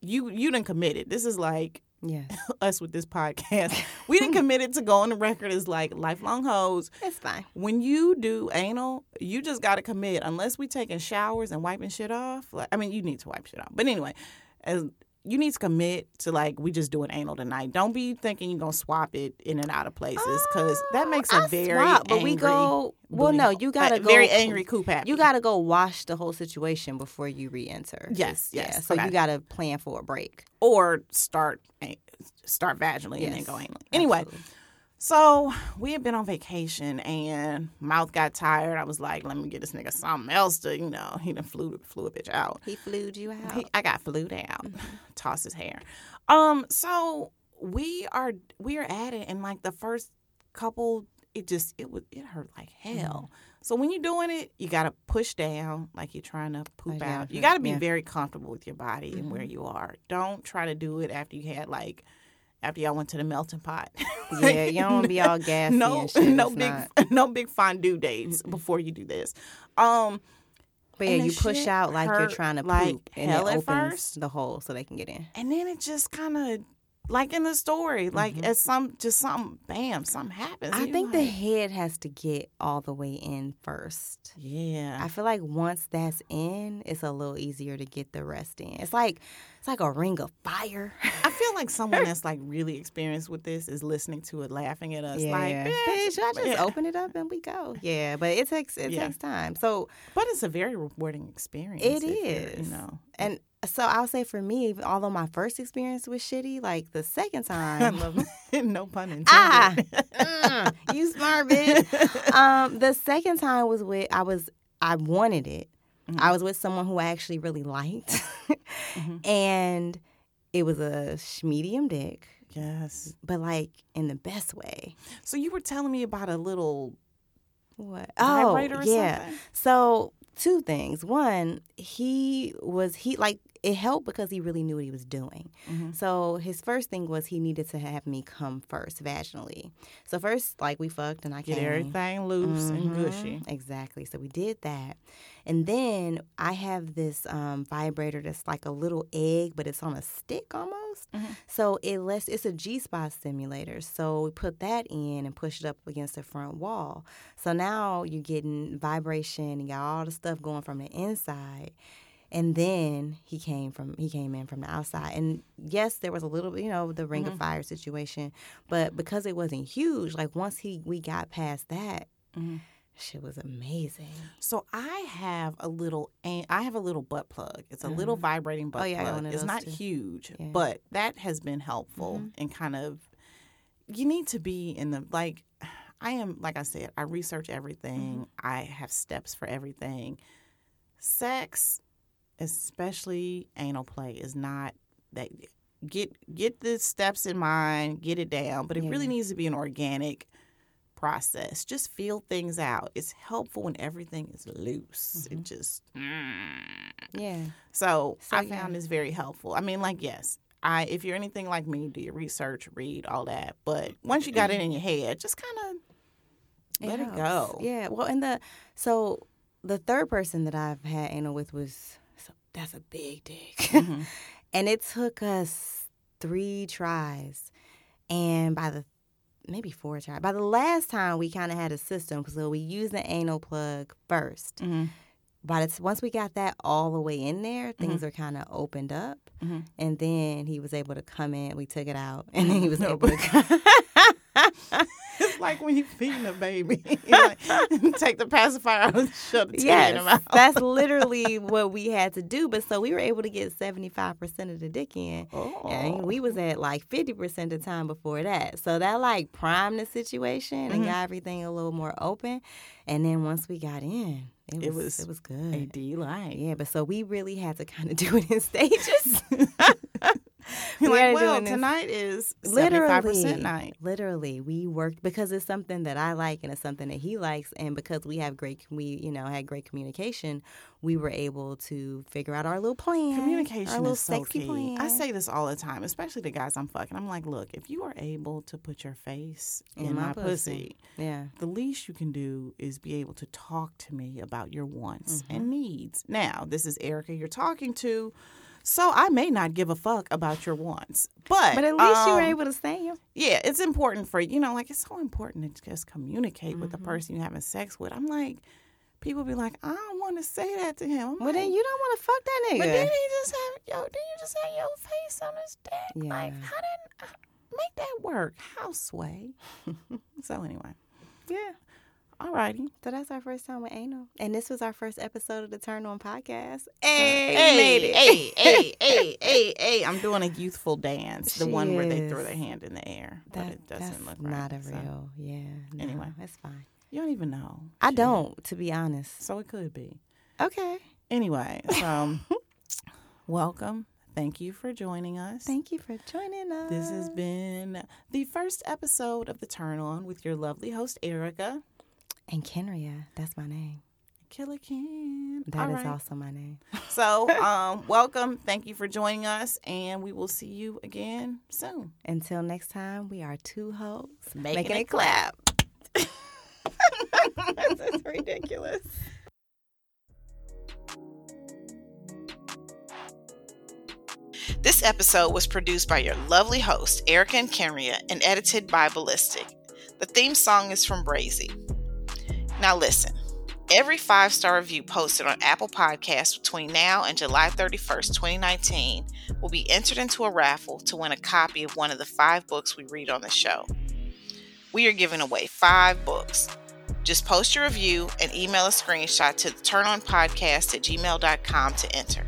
you you didn't commit it. This is like Yes. [LAUGHS] us with this podcast. [LAUGHS] we didn't commit it to go on the record as like lifelong hoes It's fine. when you do anal, you just got to commit. Unless we taking showers and wiping shit off, like I mean, you need to wipe shit off. But anyway, as you need to commit to like we just doing anal tonight. Don't be thinking you're gonna swap it in and out of places because that makes a Oh, very swap, but we go. Well, no, you gotta go. very angry coop happy. You gotta go wash the whole situation before you re-enter. Yes, Yeah. yes, So okay. you gotta plan for a break. or start eh, start vaginally and then go anally. Anyway, absolutely. So we had been on vacation and mouth got tired. I was like, let me get this nigga something else to, you know, he done flew flew a bitch out. he flued you out. He, I got flued out. Toss his hair. Um, so we are we are at it and like the first couple it just it was it hurt like hell. Mm-hmm. So when you're doing it, you gotta push down like you're trying to poop out. You gotta be yeah. very comfortable with your body and where mm-hmm. you are. Don't try to do it after you had like after y'all went to the melting pot. [LAUGHS] yeah, don't want to be all [LAUGHS] gassy no, and shit. no It's big, not- [LAUGHS] no big fondue dates before you do this. Um, But yeah, you push out like you're trying to poop, like and hell it at opens first. the hole so they can get in. and then it just kind of like in the story, like Mm-hmm. as some just something, bam, something happens. I think you're the head has to get all the way in first. yeah, I feel like once that's in, it's a little easier to get the rest in. It's like it's like a ring of fire. I feel like [LAUGHS] someone that's like really experienced with this is listening to it, laughing at us, like, Bitch, bitch, I just yeah. open it up and we go. Yeah, but it takes it Yeah. takes time. So But it's a very rewarding experience. It is. you know. and so I'll say for me, although my first experience was shitty, like the second [LAUGHS] time, [LAUGHS] no pun intended. ah, mm, [LAUGHS] you smart bitch. Um, the second time was with I was I wanted it. Mm-hmm. I was with someone who I actually really liked, Mm-hmm. and it was a medium dick, yes. but like in the best way. So you were telling me about a little What? Or yeah. something? So two things. One, he was he like it helped because he really knew what he was doing. Mm-hmm. So his first thing was he needed to have me come first vaginally. So first, like we fucked and I Get came. everything loose and Mhm, gushy. Exactly. So we did that. And then I have this um, vibrator that's like a little egg, but it's on a stick almost. Mhm. So it lets it's a G spot stimulator. So we put that in and push it up against the front wall. So now you're getting vibration and got all the stuff going from the inside. And then he came from he came in from the outside. And yes, there was a little bit, you know, the ring of mm-hmm. fire situation. But because it wasn't huge, like once he we got past that, Mhm. shit was amazing. So I have a little, I have a little butt plug. It's a little mm-hmm. oh, vibrating butt Oh, yeah, plug. It's not too. huge, Yeah. but that has been helpful mm-hmm. and kind of. You need to be in the like. I am like I said. I research everything. I have steps for everything. Sex, especially anal play, is not that. Get get the steps in mind. Get it down, but it really needs to be an organic process. Just feel things out. It's helpful when everything is loose. It mm-hmm. just Yeah. so, So, I yeah. found this very helpful. I mean, like yes, I if you're anything like me, do your research, read all that. But once you got it in your head, just kind of let it go. Yeah. Well, and the so the third person that I've had anal with was that's a big dick, Mm-hmm. [LAUGHS] and it took us three tries, and by the maybe four tries. By the last time, we kind of had a system, so we used the anal plug 1st Mhm. But it's once we got that all the way in there, things Mm-hmm. are kind of opened up, Mhm. and then he was able to come in. We took it out, [LAUGHS] and then he was [LAUGHS] No, able to. Come. Like when you feeding a baby, [LAUGHS] [LAUGHS] like, [LAUGHS] take the pacifier out and shut the titty in the Yes, that's literally what we had to do. But so we were able to get seventy five percent of the dick in, Oh. and we was at like fifty percent of the time before that. So that like primed the situation and Mm-hmm. got everything a little more open. And then once we got in, it was It was it was a delight. Yeah, but so we really had to kind of do it in stages. [LAUGHS] You're We like, well, tonight is literally 75% night. literally we worked because it's something that i like and it's something that he likes and because we have great we you know had great communication we were able to figure out our little plan our Communication little is so plan I say this all the time, especially the guys I'm fucking. I'm like, look, if you are able to put your face in, my, pussy, yeah the least you can do is be able to talk to me about your wants Mm-hmm. and needs. Now, this is Erica you're talking to, so I may not give a fuck about your wants, but but at least you were um, able to say them yeah, it's important for you know, like it's so important to just communicate with the Mm-hmm. person you're having sex with. I'm like, people be like, I don't want to say that to him. I'm well like, then you don't want to fuck that nigga but then he just have yo, then you just have your face on his dick. Like, Yeah. how did make that work? How sway? [LAUGHS] so anyway, yeah alrighty. so that's our first time with anal and this was our first episode of the turn on podcast Hey, hey, we made it hey, hey, hey, hey, hey! I'm doing a youthful dance, the She one where they throw their hand in the air, but it doesn't look right. not a so real yeah no, Anyway. that's fine You don't even know. i Shit. don't to be honest So it could be. okay Anyway, so [LAUGHS] welcome. Thank you for joining us. Thank you for joining us. This has been the first episode of The Turn On with your lovely host, Erica. And Kenrya. That's my name. Killer Ken. That is also my name. [LAUGHS] So, um, welcome. Thank you for joining us, and we will see you again soon. Until next time, we are two hoes Making it it clap. [LAUGHS] That's ridiculous. This episode was produced by your lovely host, Erica and Kenrya, and edited by Ballistic. The theme song is from Brazy. Now, listen every five star review posted on Apple Podcasts between now and July 31st, 2019, will be entered into a raffle to win a copy of one of the five books we read on the show. We are giving away five books. Just post your review and email a screenshot to turnonpodcast at gmail.com to enter.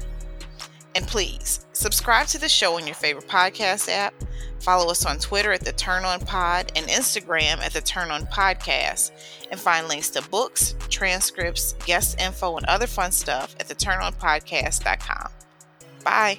And please subscribe to the show on your favorite podcast app. Follow us on Twitter at the Turn On Pod and Instagram at the Turn On Podcast. And find links to books, transcripts, guest info, and other fun stuff at the turnonpodcast.com. Bye.